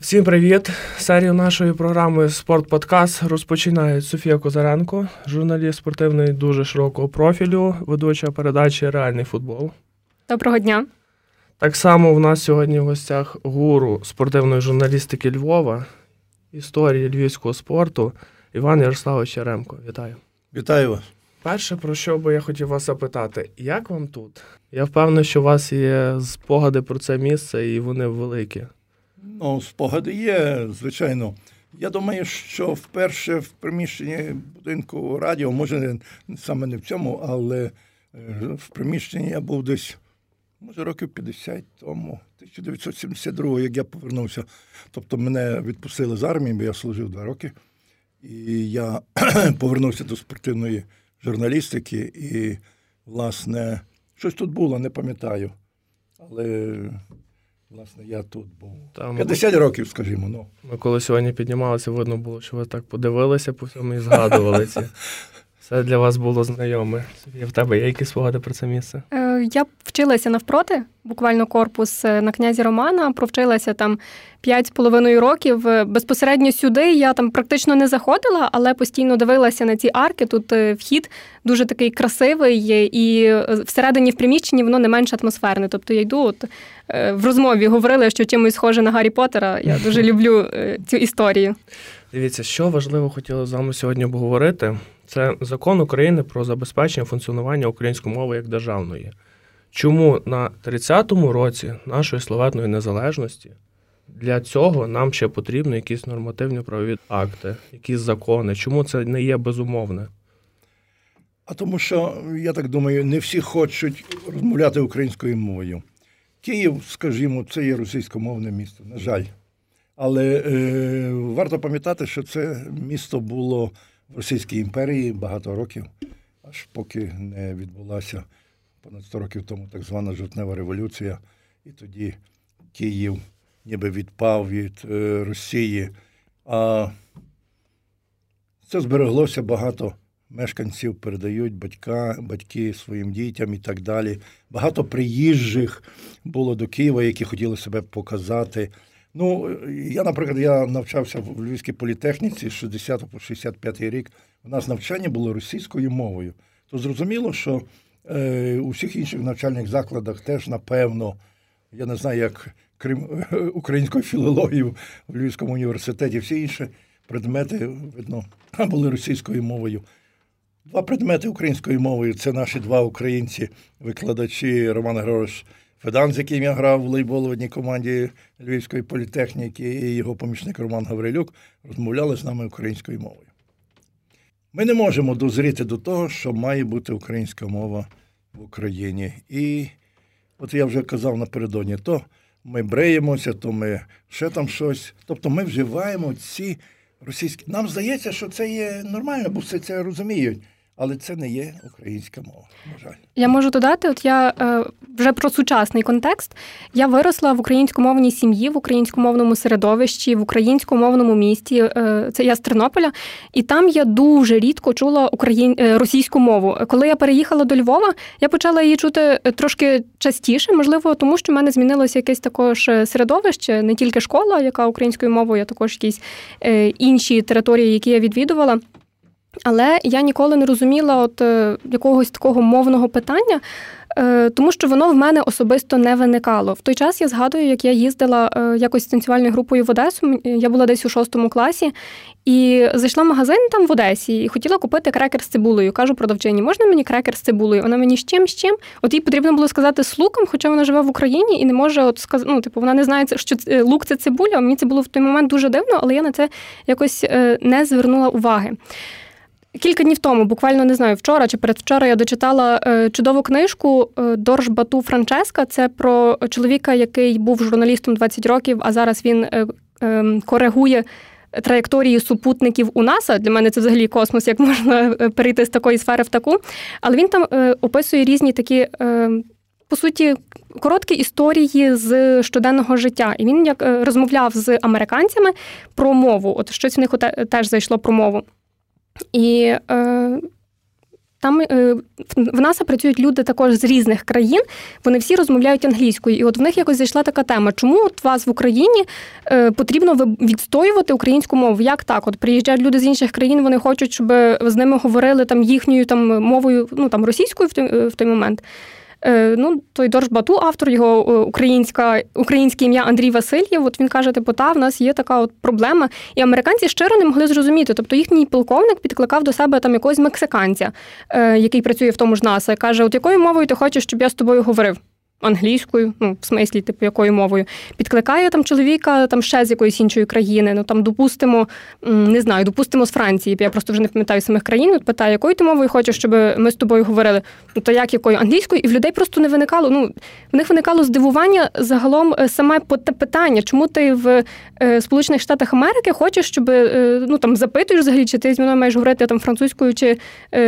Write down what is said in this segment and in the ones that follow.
Всім привіт! Серію нашої програми Спортподкаст розпочинає Софія Козаренко, журналіст спортивної дуже широкого профілю, ведуча передачі Реальний футбол. Доброго дня. Так само в нас сьогодні в гостях гуру спортивної журналістики Львова, історії львівського спорту Іван Ярославович Яремко. Вітаю. Вітаю вас. Перше, про що би я хотів вас запитати, як вам тут? Я впевнений, що у вас є спогади про це місце, і вони великі. Ну, спогади є, звичайно. Я думаю, що вперше в приміщенні будинку радіо, може, саме не в цьому, але е, в приміщенні я був десь, може, років 50 тому, 1972 як я повернувся. Тобто мене відпустили з армії, бо я служив два роки. І я повернувся до спортивної журналістики, і, власне, щось тут було, не пам'ятаю. Але Власне, я тут був. Там, 50 років, скажімо. ну. Ми коли сьогодні піднімалися, видно було, що ви так подивилися по всьому і згадували ці. Все для вас було знайоме. В тебе є якісь спогади про це місце? Е, я вчилася навпроти, буквально корпус е, на князі Романа, провчилася там п'ять з половиною років. Е, безпосередньо сюди я там практично не заходила, але постійно дивилася на ці арки. Тут вхід дуже такий красивий, і всередині в приміщенні воно не менш атмосферне. Тобто я йду от в розмові говорили, що чимось схоже на Гаррі Поттера. Я дуже люблю цю історію. Дивіться, що важливо хотіла з вами сьогодні обговорити. Це закон України про забезпечення функціонування української мови як державної. Чому на 30-му році нашої славетної незалежності для цього нам ще потрібні якісь нормативні правові акти, якісь закони? Чому це не є безумовне? А тому що, я так думаю, не всі хочуть розмовляти українською мовою. Київ, скажімо, це є російськомовне місто, на жаль. Але е, варто пам'ятати, що це місто було в Російській імперії багато років, аж поки не відбулася понад 100 років тому так звана жовтнева революція, і тоді Київ ніби відпав від е, Росії. А це збереглося багато мешканців, передають батька, батьки своїм дітям і так далі. Багато приїжджих було до Києва, які хотіли себе показати. Ну, я, наприклад, я навчався в Львівській політехніці з 60 по 65 рік. У нас навчання було російською мовою. То зрозуміло, що е, у всіх інших навчальних закладах теж, напевно, я не знаю, як крім української філології в Львівському університеті, всі інші предмети, видно, були російською мовою. Два предмети українською мовою це наші два українці, викладачі Роман Григорович Федан, з яким я грав в лейбол в одній команді Львівської політехніки, і його помічник Роман Гаврилюк розмовляли з нами українською мовою. Ми не можемо дозріти до того, що має бути українська мова в Україні. І от я вже казав напередодні, то ми бреємося, то ми ще там щось. Тобто ми вживаємо ці російські. Нам здається, що це є нормально, бо все це розуміють але це не є українська мова. На жаль, я можу додати. От я е, вже про сучасний контекст. Я виросла в українськомовній сім'ї, в українськомовному середовищі, в українськомовному місті. Е, це я з Тернополя, і там я дуже рідко чула україн... Е, російську мову. Коли я переїхала до Львова, я почала її чути трошки частіше, можливо, тому що в мене змінилося якесь також середовище, не тільки школа, яка українською мовою, а також якісь інші території, які я відвідувала. Але я ніколи не розуміла от е, якогось такого мовного питання, е, тому що воно в мене особисто не виникало. В той час я згадую, як я їздила е, якось з танцювальною групою в Одесу. Я була десь у шостому класі і зайшла в магазин там в Одесі і хотіла купити крекер з цибулею. Кажу продавчині, можна мені крекер з цибулею? Вона мені з чим, з чим? От їй потрібно було сказати з луком, хоча вона живе в Україні і не може от сказати, ну, типу, вона не знає, що лук це цибуля. Мені це було в той момент дуже дивно, але я на це якось не звернула уваги. Кілька днів тому, буквально не знаю, вчора чи передвчора я дочитала е, чудову книжку е, Дорж Бату Франческа. Це про чоловіка, який був журналістом 20 років, а зараз він е, ем, коригує траєкторії супутників у НАСА. Для мене це взагалі космос, як можна перейти з такої сфери в таку. Але він там описує різні такі. По суті, короткі історії з щоденного життя, і він як розмовляв з американцями про мову. От щось в них теж зайшло про мову. І е, там е, в НАСА працюють люди також з різних країн. Вони всі розмовляють англійською, і от в них якось зайшла така тема. Чому от вас в Україні е, потрібно відстоювати українську мову? Як так? От приїжджають люди з інших країн, вони хочуть, щоб з ними говорили там їхньою там мовою, ну там російською в той, в той момент. Е, ну, той Доржбату, автор його е, українська, українське ім'я Андрій Васильєв. От він каже: типу, та в нас є така от проблема, і американці щиро не могли зрозуміти. Тобто їхній полковник підкликав до себе там якогось мексиканця, е, який працює в тому ж НАСА, і каже: От якою мовою ти хочеш, щоб я з тобою говорив? Англійською, ну в смислі, типу, якою мовою, підкликає там чоловіка там ще з якоїсь іншої країни. Ну там допустимо, не знаю, допустимо з Франції. Я просто вже не пам'ятаю самих країн. От питає, якою ти мовою хочеш, щоб ми з тобою говорили? Ну то як якою англійською, і в людей просто не виникало. Ну в них виникало здивування загалом е, саме питання, чому ти в е, Сполучених Штатах Америки хочеш, щоб е, ну там запитуєш взагалі, чи ти зі мною маєш говорити там французькою чи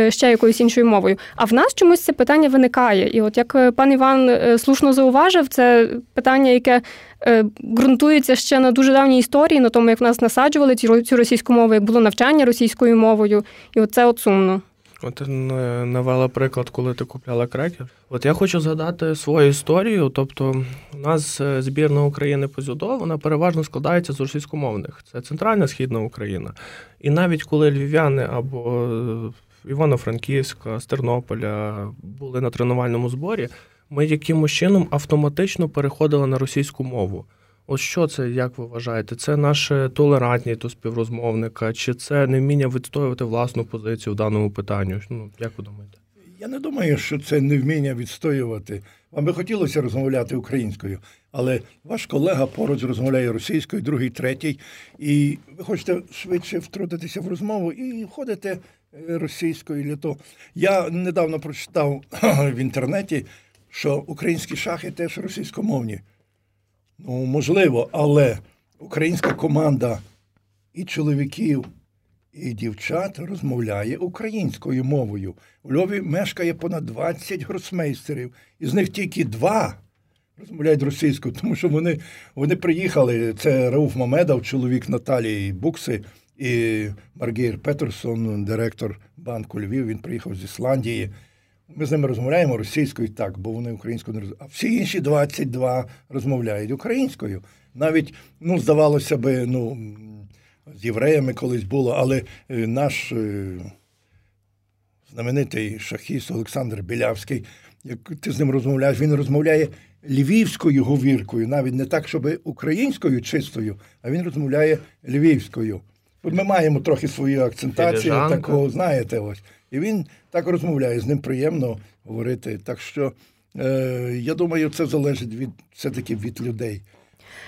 ще якоюсь іншою мовою. А в нас чомусь це питання виникає. І от як пан Іван слушно зауважив, це питання, яке е, ґрунтується ще на дуже давній історії, на тому, як нас насаджували цю російську мову, як було навчання російською мовою, і оце от сумно. От ти навела приклад, коли ти купляла крекер. От я хочу згадати свою історію. Тобто, у нас е, збірна України по дзюдо, вона переважно складається з російськомовних. Це центральна східна Україна. І навіть коли львів'яни або е, Івано-Франківська, з Тернополя були на тренувальному зборі, ми якимось чином автоматично переходили на російську мову. От що це, як ви вважаєте? Це наша толерантність до співрозмовника, чи це невміння відстоювати власну позицію в даному питанню? Ну, Як ви думаєте? Я не думаю, що це невміння відстоювати. Вам би хотілося розмовляти українською, але ваш колега поруч розмовляє російською, другий, третій, і ви хочете швидше втрутитися в розмову і входите е, російською. Того. Я недавно прочитав в інтернеті що українські шахи теж російськомовні. Ну, можливо, але українська команда і чоловіків, і дівчат розмовляє українською мовою. У Львові мешкає понад 20 гросмейстерів, із них тільки два розмовляють російською, тому що вони вони приїхали. Це Рауф Мамедов, чоловік Наталії Букси, і Маргір Петерсон, директор банку Львів. Він приїхав з Ісландії. Ми з ними розмовляємо російською так, бо вони українською не розуміють. А всі інші 22 розмовляють українською. Навіть, ну, здавалося би, ну, з євреями колись було, але е, наш е, знаменитий шахіст Олександр Білявський, як ти з ним розмовляєш, він розмовляє львівською говіркою, навіть не так, щоб українською чистою, а він розмовляє львівською. Ми маємо трохи свою акцентацію, такого, знаєте, ось. І він так розмовляє, з ним приємно говорити. Так що е, я думаю, це залежить від все-таки від людей.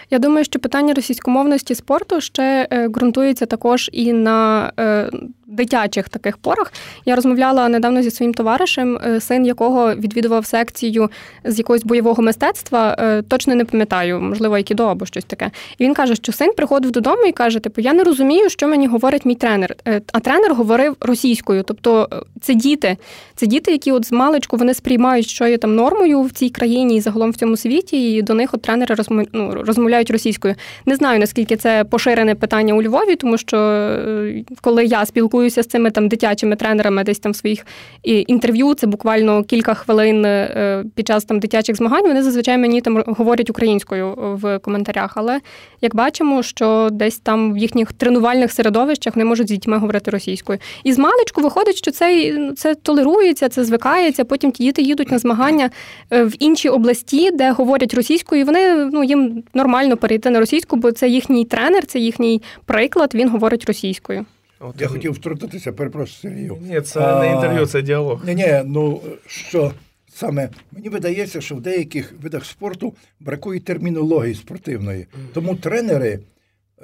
Я думаю, що питання російськомовності спорту ще е, ґрунтується також і на е, дитячих таких порах. Я розмовляла недавно зі своїм товаришем, е, син якого відвідував секцію з якогось бойового мистецтва. Точно не пам'ятаю, можливо, айкідо або щось таке. І він каже, що син приходив додому і каже: Типу, я не розумію, що мені говорить мій тренер. А тренер говорив російською. Тобто, це діти, це діти, які от з маличку вони сприймають, що є там нормою в цій країні і загалом в цьому світі. І до них от тренери ну, розмовляють російською. Не знаю наскільки це поширене питання у Львові, тому що е, коли я спілкуюся з цими там дитячими тренерами, десь там в своїх інтерв'ю, це буквально кілька хвилин е, під час там дитячих змагань. Вони зазвичай мені там говорять українською в коментарях. Але як бачимо, що десь там в їхніх тренувальних середовищах не можуть з дітьми говорити російською. І з маличку виходить, що це це толерується, це звикається. Потім ті діти їдуть на змагання е, в інші області, де говорять російською, і вони ну їм нормально нормально перейти на російську, бо це їхній тренер, це їхній приклад. Він говорить російською. От я хотів втрутитися, перепрошую Сергію. Ні, це а, не інтерв'ю, це діалог. Ні, ні, ну що саме мені видається, що в деяких видах спорту бракує термінології спортивної. Тому тренери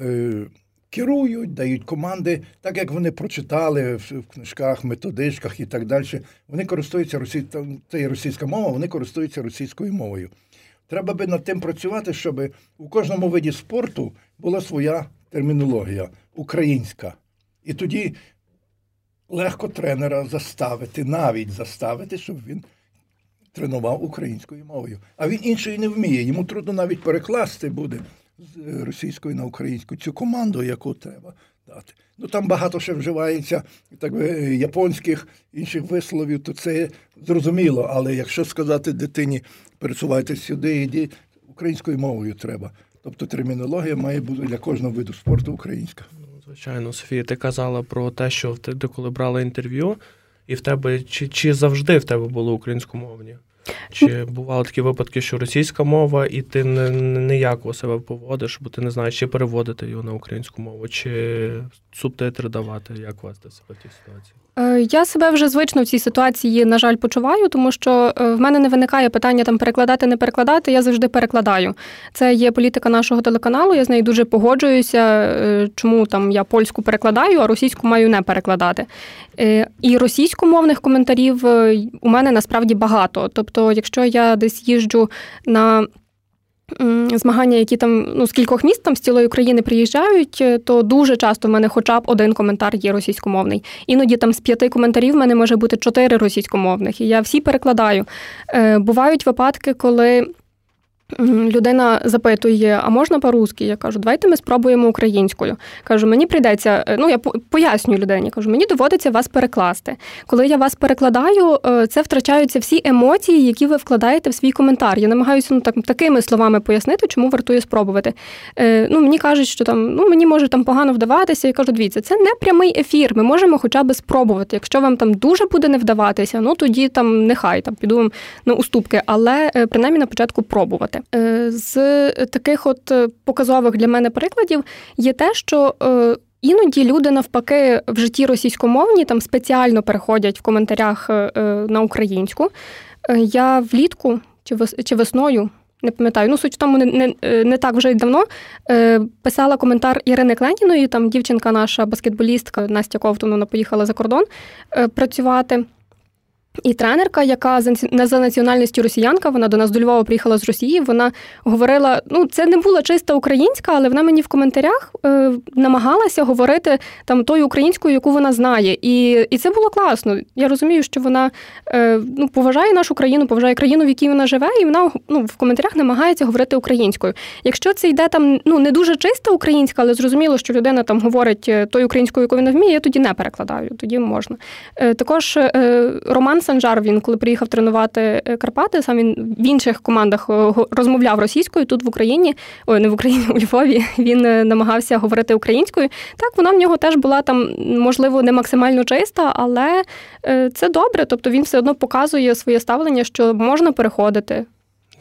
е, керують, дають команди, так як вони прочитали в, в книжках, методичках і так далі. Вони користуються росій... це є російська мова, вони користуються російською мовою. Треба би над тим працювати, щоб у кожному виді спорту була своя термінологія українська. І тоді легко тренера заставити, навіть заставити, щоб він тренував українською мовою. А він іншої не вміє. Йому трудно навіть перекласти буде з російської на українську цю команду, яку треба дати. Ну там багато ще вживається так би, японських інших висловів, то це зрозуміло. Але якщо сказати дитині, пересувайтесь сюди, іди, українською мовою треба. Тобто термінологія має бути для кожного виду спорту українська. Ну, звичайно, Софія, ти казала про те, що ти коли брала інтерв'ю, і в тебе чи, чи завжди в тебе було українськомовні? Чи бували такі випадки, що російська мова, і ти не ніяко себе поводиш, бо ти не знаєш, чи переводити його на українську мову, чи субтитри давати, як вести себе в тій ситуації? Е, я себе вже звично в цій ситуації, на жаль, почуваю, тому що е, в мене не виникає питання там перекладати, не перекладати. Я завжди перекладаю. Це є політика нашого телеканалу. Я з нею дуже погоджуюся. Е, чому там я польську перекладаю, а російську маю не перекладати. І російськомовних коментарів у мене насправді багато. Тобто, якщо я десь їжджу на змагання, які там ну з кількох міст там з цілої України приїжджають, е, то дуже часто в мене хоча б один коментар є російськомовний. Іноді там з п'яти коментарів в мене може бути чотири російськомовних, і я всі перекладаю. Е, бувають випадки, коли Людина запитує, а можна по-русски? Я кажу, давайте ми спробуємо українською. Кажу, мені прийдеться, е, ну я пояснюю людині, кажу, мені доводиться вас перекласти. Коли я вас перекладаю, е, це втрачаються всі емоції, які ви вкладаєте в свій коментар. Я намагаюся ну, так, такими словами пояснити, чому вартує спробувати. Е, ну, Мені кажуть, що там ну мені може там погано вдаватися. Я кажу, дивіться, це не прямий ефір. Ми можемо хоча б спробувати. Якщо вам там дуже буде не вдаватися, ну тоді там нехай там піду вам на уступки, але принаймні на початку пробувати. Е, з таких от е, показових для мене прикладів є те, що е, іноді люди навпаки в житті російськомовні там спеціально переходять в коментарях на українську. Я влітку чи весною. Не пам'ятаю, ну суть в тому не не, не так вже й давно писала коментар Ірини Кленіної, там дівчинка наша баскетболістка Настя Ковтун, вона поїхала за кордон працювати. І тренерка, яка не за національністю росіянка, вона до нас до Львова приїхала з Росії. Вона говорила: ну, це не була чиста українська, але вона мені в коментарях е, намагалася говорити там тою українською, яку вона знає. І і це було класно. Я розумію, що вона е, ну, поважає нашу країну, поважає країну, в якій вона живе, і вона ну, в коментарях намагається говорити українською. Якщо це йде там ну не дуже чиста українська, але зрозуміло, що людина там говорить е, тою українською, яку вона вміє, я тоді не перекладаю, тоді можна. Е, також е, Санжар, він коли приїхав тренувати е, Карпати, сам він в інших командах е, розмовляв російською. Тут в Україні, ой, не в Україні, у Львові він е, намагався говорити українською. Так, вона в нього теж була там, можливо, не максимально чиста, але це добре. Тобто він все одно показує своє ставлення, що можна переходити.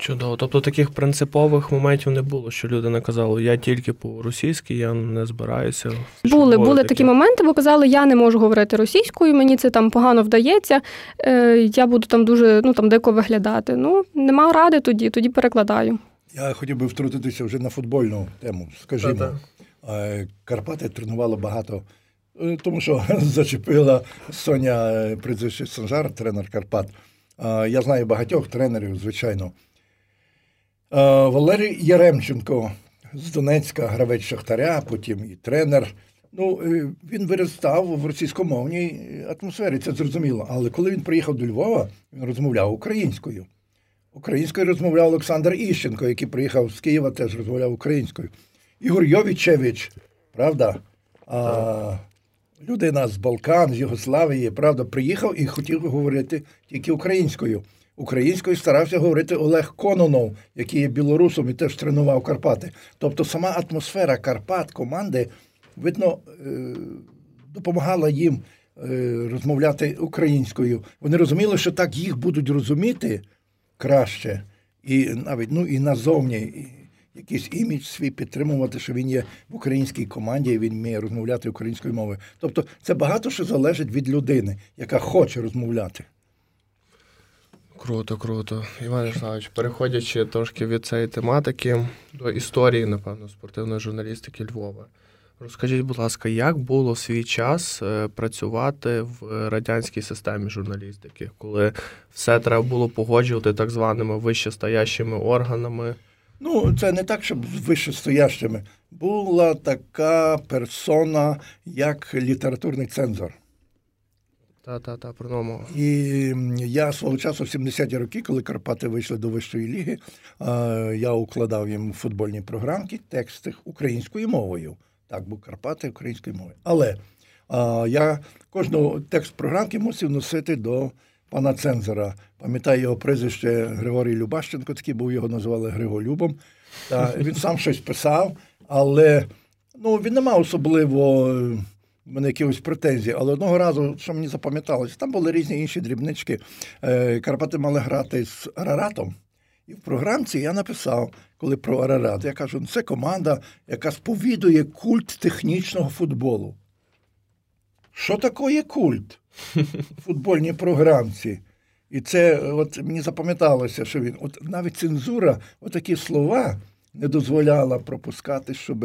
Чудово. Тобто таких принципових моментів не було, що люди не казали, я тільки по-російськи, я не збираюся. Були були такі. такі моменти, бо казали, я не можу говорити російською, мені це там погано вдається, е, я буду там дуже ну там дико виглядати. Ну, нема ради тоді, тоді перекладаю. Я хотів би втрутитися вже на футбольну тему. Скажімо, Та-та. Карпати тренували багато. Е, тому що зачепила Соня е, Санжар, тренер Карпат. Я знаю багатьох тренерів, звичайно. Е, Валерій Яремченко з Донецька, гравець Шахтаря, потім і тренер. Ну, е, Він виростав в російськомовній атмосфері, це зрозуміло. Але коли він приїхав до Львова, він розмовляв українською. Українською розмовляв Олександр Іщенко, який приїхав з Києва, теж розмовляв українською. Ігор Йовічевич, правда? А, Людина з Балкан, з Єгославії, правда, приїхав і хотів говорити тільки українською. Українською старався говорити Олег Кононов, який є білорусом і теж тренував Карпати. Тобто сама атмосфера Карпат команди, видно, е, допомагала їм е, розмовляти українською. Вони розуміли, що так їх будуть розуміти краще, і навіть ну, і назовні якийсь імідж свій підтримувати, що він є в українській команді і він вміє розмовляти українською мовою. Тобто це багато що залежить від людини, яка хоче розмовляти. Круто, круто. Іван Ярославович, переходячи трошки від цієї тематики до історії, напевно, спортивної журналістики Львова. Розкажіть, будь ласка, як було свій час е, працювати в радянській системі журналістики, коли все треба було погоджувати так званими вищестоящими органами? Ну, це не так, щоб з вищестоящими. Була така персона, як літературний цензор. Та-та-та, про нову І я свого часу, в 70-ті роки, коли Карпати вийшли до вищої ліги, я укладав їм футбольні програмки, тексти українською мовою. Так, бо Карпати українською мовою. Але я кожного текст програмки мусив носити до пана цензора. Пам'ятаю його прізвище Григорій Любащенко, такий був його називали Григолюбом. Та Він сам щось писав, але ну, він не мав особливо в мене якихось претензій. Але одного разу, що мені запам'яталося, там були різні інші дрібнички. Е, Карпати мали грати з Араратом. І в програмці я написав, коли про Арарат, я кажу, це команда, яка сповідує культ технічного футболу. Що таке культ в футбольній програмці? І це от мені запам'яталося, що він, от навіть цензура, отакі слова не дозволяла пропускати, щоб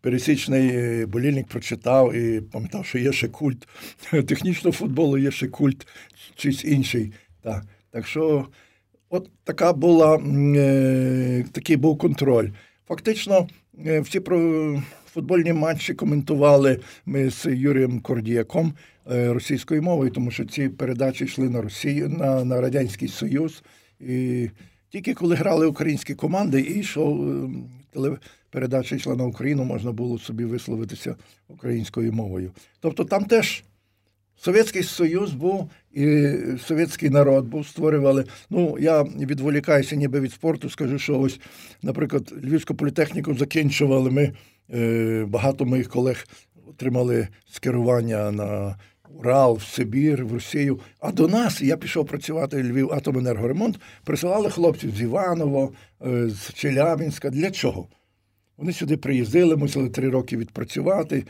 пересічний болільник прочитав і пам'ятав, що є ще культ технічного футболу, є ще культ чийсь інший. Так, так що от така була, е, такий був контроль. Фактично, е, всі про футбольні матчі коментували ми з Юрієм Кордіяком е, російською мовою, тому що ці передачі йшли на Росію, на, на Радянський Союз. І тільки коли грали українські команди, і йшов телепередача йшла на Україну, можна було собі висловитися українською мовою. Тобто там теж. Совєтський Союз був і совєтський народ був, створювали. Ну, я відволікаюся ніби від спорту, скажу, що ось, наприклад, Львівську політехніку закінчували. Ми е, багато моїх колег отримали скерування на Урал, в Сибір, в Росію. А до нас я пішов працювати Львів атоменергоремонт, присилали хлопців з Іваново, е, з Челябінська. Для чого? Вони сюди приїздили, мусили три роки відпрацювати.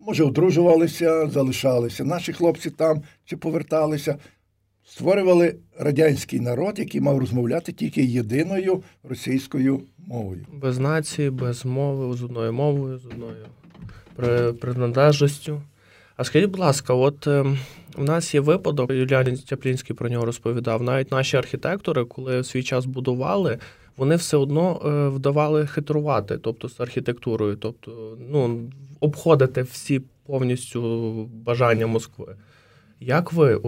Може, одружувалися, залишалися. Наші хлопці там чи поверталися, створювали радянський народ, який мав розмовляти тільки єдиною російською мовою. Без нації, без мови, з одною мовою, з одною приналежністю. А скажіть, будь ласка, от у нас є випадок, Юліан Тяплінський про нього розповідав. Навіть наші архітектори, коли свій час будували, вони все одно е, вдавали хитрувати, тобто з архітектурою, тобто ну, обходити всі повністю бажання Москви. Як ви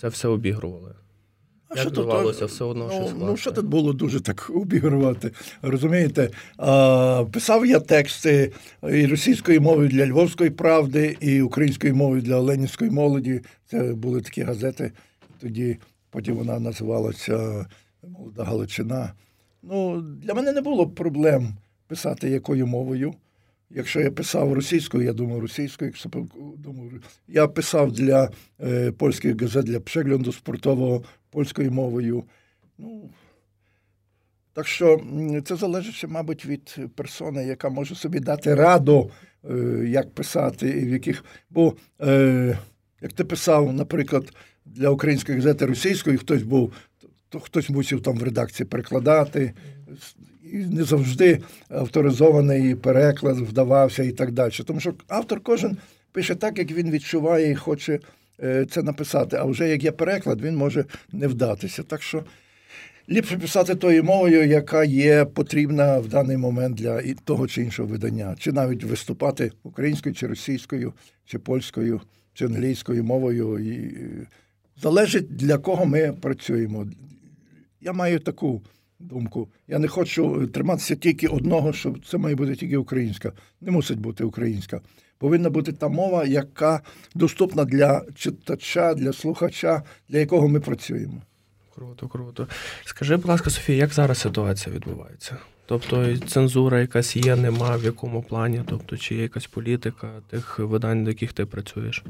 це все обігрували? А Як що вдавалося все одно ну, щось Ну, що тут було дуже так обігрувати? Розумієте? А, Писав я тексти і російською мовою для Львовської правди, і українською мовою для Оленівської молоді. Це були такі газети. Тоді потім вона називалася Молода Галичина. Ну, Для мене не було проблем писати якою мовою. Якщо я писав російською, я думав російською. Якщо думав, я писав для е, польських газет для перегляду спортового польською мовою. Ну, Так що це залежить, мабуть, від персони, яка може собі дати раду, е, як писати, і в яких. Бо е, як ти писав, наприклад, для української газети російської хтось був, то хтось мусив там в редакції перекладати і не завжди авторизований переклад вдавався і так далі. Тому що автор кожен пише так, як він відчуває і хоче е, це написати. А вже як є переклад, він може не вдатися. Так що ліпше писати тою мовою, яка є потрібна в даний момент для того чи іншого видання, чи навіть виступати українською, чи російською, чи польською, чи англійською мовою. І е, Залежить для кого ми працюємо. Я маю таку думку. Я не хочу триматися тільки одного, що це має бути тільки українська. Не мусить бути українська. Повинна бути та мова, яка доступна для читача, для слухача, для якого ми працюємо. Круто, круто. Скажи, будь ласка, Софія, як зараз ситуація відбувається? Тобто цензура якась є, нема, в якому плані? Тобто, чи є якась політика тих видань, до яких ти працюєш?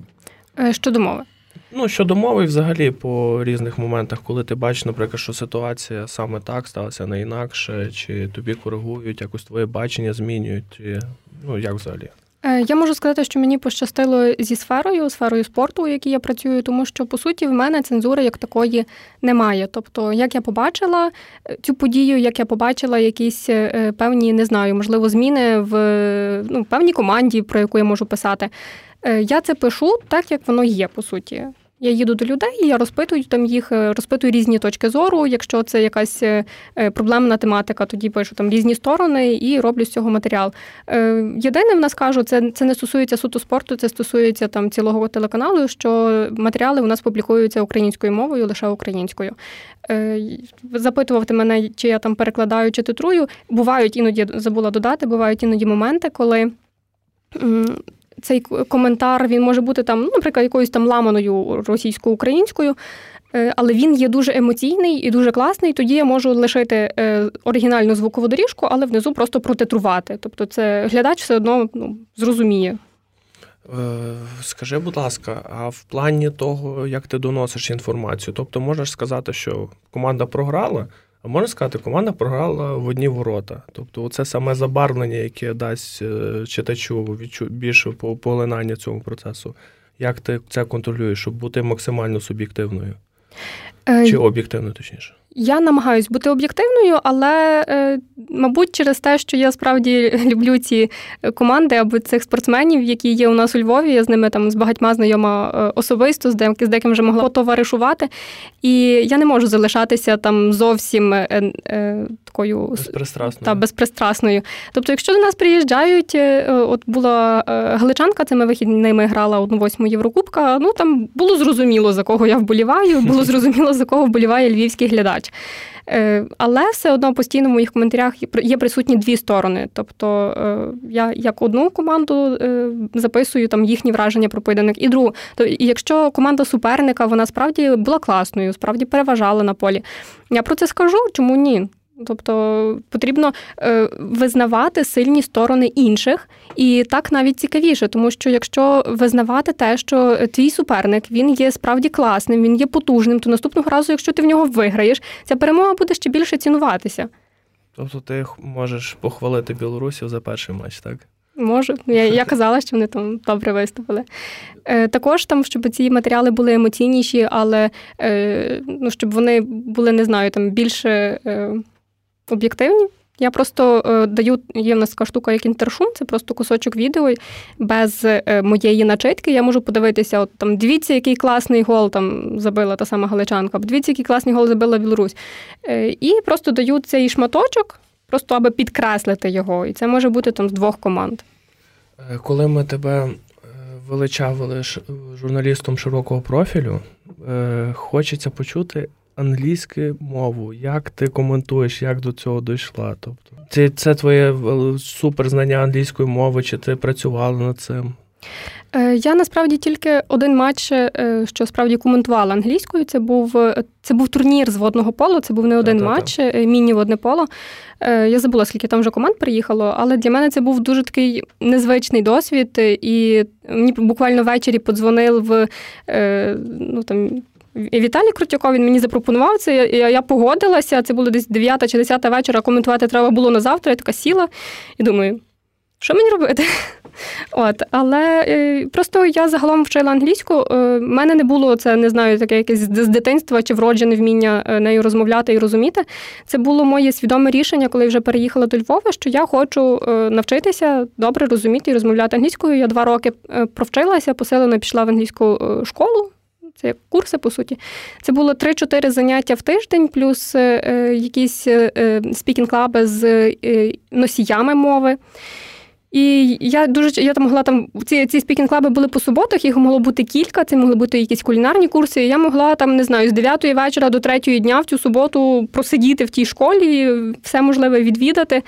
Е, щодо мови. Ну, щодо мови, взагалі, по різних моментах, коли ти бачиш, наприклад, що ситуація саме так сталася, не інакше, чи тобі коригують, якось твоє бачення змінюють, чи ну як взагалі? Е, я можу сказати, що мені пощастило зі сферою, сферою спорту, у якій я працюю, тому що по суті в мене цензури як такої немає. Тобто, як я побачила е, цю подію, як я побачила якісь е, певні, не знаю, можливо, зміни в ну, певній команді, про яку я можу писати. Я це пишу так, як воно є, по суті. Я їду до людей, я розпитую там їх, е, розпитую різні точки зору. Якщо це якась е, е, проблемна тематика, тоді пишу там різні сторони і роблю з цього матеріал. Єдине в нас кажу, це це не стосується суто спорту, це стосується там цілого телеканалу. Що матеріали у нас публікуються українською мовою, лише українською. Запитувати мене, чи я там перекладаю, чи титрую. Бувають іноді забула додати, бувають іноді моменти, коли цей коментар він може бути там, ну, наприклад, якоюсь там ламаною російсько-українською, е, але він є дуже емоційний і дуже класний. Тоді я можу лишити е, оригінальну звукову доріжку, але внизу просто протитрувати. Тобто, це глядач все одно ну, зрозуміє. Е, скажи, будь ласка, а в плані того, як ти доносиш інформацію, тобто можеш сказати, що команда програла, можна сказати, команда програла в одні ворота. Тобто, це саме забарвлення, яке дасть е, читачу більше поглинання цьому процесу. Як ти це контролюєш, щоб бути максимально суб'єктивною? Е, Чи об'єктивною, точніше? Я намагаюсь бути об'єктивною, але, е, мабуть, через те, що я справді люблю ці команди або цих спортсменів, які є у нас у Львові. Я з ними там з багатьма знайома е, особисто, з деяким з деким вже могла потоваришувати. І я не можу залишатися там зовсім е, е, такою безпристрасною. Та, безпристрасною. Тобто, якщо до нас приїжджають, от була Галичанка, це ми вихідними грала одну восьму Єврокубка. Ну там було зрозуміло, за кого я вболіваю, було зрозуміло, за кого вболіває львівський глядач. Е, але все одно постійно в моїх коментарях є присутні дві сторони. Тобто е, я як одну команду е, записую там їхні враження про поєдинок, і другу. І якщо команда суперника вона справді була класною, справді переважала на полі, я про це скажу, чому ні? Тобто потрібно е, визнавати сильні сторони інших, і так навіть цікавіше, тому що якщо визнавати те, що твій суперник він є справді класним, він є потужним, то наступного разу, якщо ти в нього виграєш, ця перемога буде ще більше цінуватися. Тобто ти можеш похвалити білорусів за перший матч, так? Можу. Я я казала, що вони там добре виступили. Е, Також там, щоб ці матеріали були емоційніші, але е, ну, щоб вони були, не знаю, там більше. Е, об'єктивні. Я просто е, даю, є в нас така штука, як інтершум, це просто кусочок відео без е, моєї начитки. Я можу подивитися, от там дивіться, який класний гол там забила та сама Галичанка, дивіться, який класний гол забила Білорусь. Е, і просто даю цей шматочок, просто аби підкреслити його. І це може бути там з двох команд. Е, коли ми тебе е, величавили журналістом широкого профілю, е, хочеться почути англійську мову. Як ти коментуєш, як до цього дійшла? Тобто, це, це твоє суперзнання англійської мови, чи ти працювала над цим? Е, я насправді тільки один матч, е, що справді коментувала англійською. Це був це був турнір з водного полу. Це був не один так, матч, так. Е, міні-водне поло. Я забула, скільки там вже команд приїхало, але для мене це був дуже такий незвичний досвід. І мені буквально ввечері подзвонив ну там Віталій Крутяков він мені запропонував це. Я я погодилася. Це було десь 9 чи 10 вечора. Коментувати треба було на завтра. Я така сіла і думаю, що мені робити? От, Але е, просто я загалом вчила англійську. Е, мене не було це, не знаю, таке якесь з дитинства чи вроджене вміння е, нею розмовляти і розуміти. Це було моє свідоме рішення, коли вже переїхала до Львова, що я хочу навчитися добре розуміти і розмовляти англійською. Я два роки провчилася, посилено пішла в англійську школу. Це як курси, по суті. Це було 3-4 заняття в тиждень, плюс е, е якісь е, спікінг-клаби з носіями мови. І я дуже я там могла там ці ці спікінг-клаби були по суботах, їх могло бути кілька, це могли бути якісь кулінарні курси. І я могла там, не знаю, з 9 вечора до 3 дня в цю суботу просидіти в тій школі, все можливе відвідати.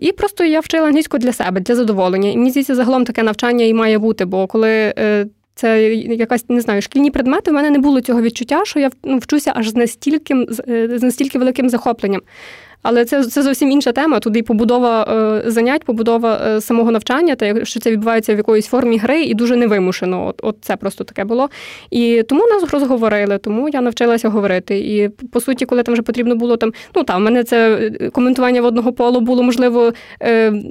І просто я вчила англійську для себе, для задоволення. І мені здається, загалом таке навчання і має бути, бо коли це якась не знаю, шкільні предмети. У мене не було цього відчуття, що я ну, вчуся аж з настільки з настільки великим захопленням. Але це це зовсім інша тема. Туди побудова е, занять, побудова е, самого навчання, та якщо це відбувається в якоїсь формі гри і дуже невимушено. От, от це просто таке було. І тому нас розговорили, тому я навчилася говорити. І по суті, коли там вже потрібно було там, ну там в мене це е, коментування водного полу було можливо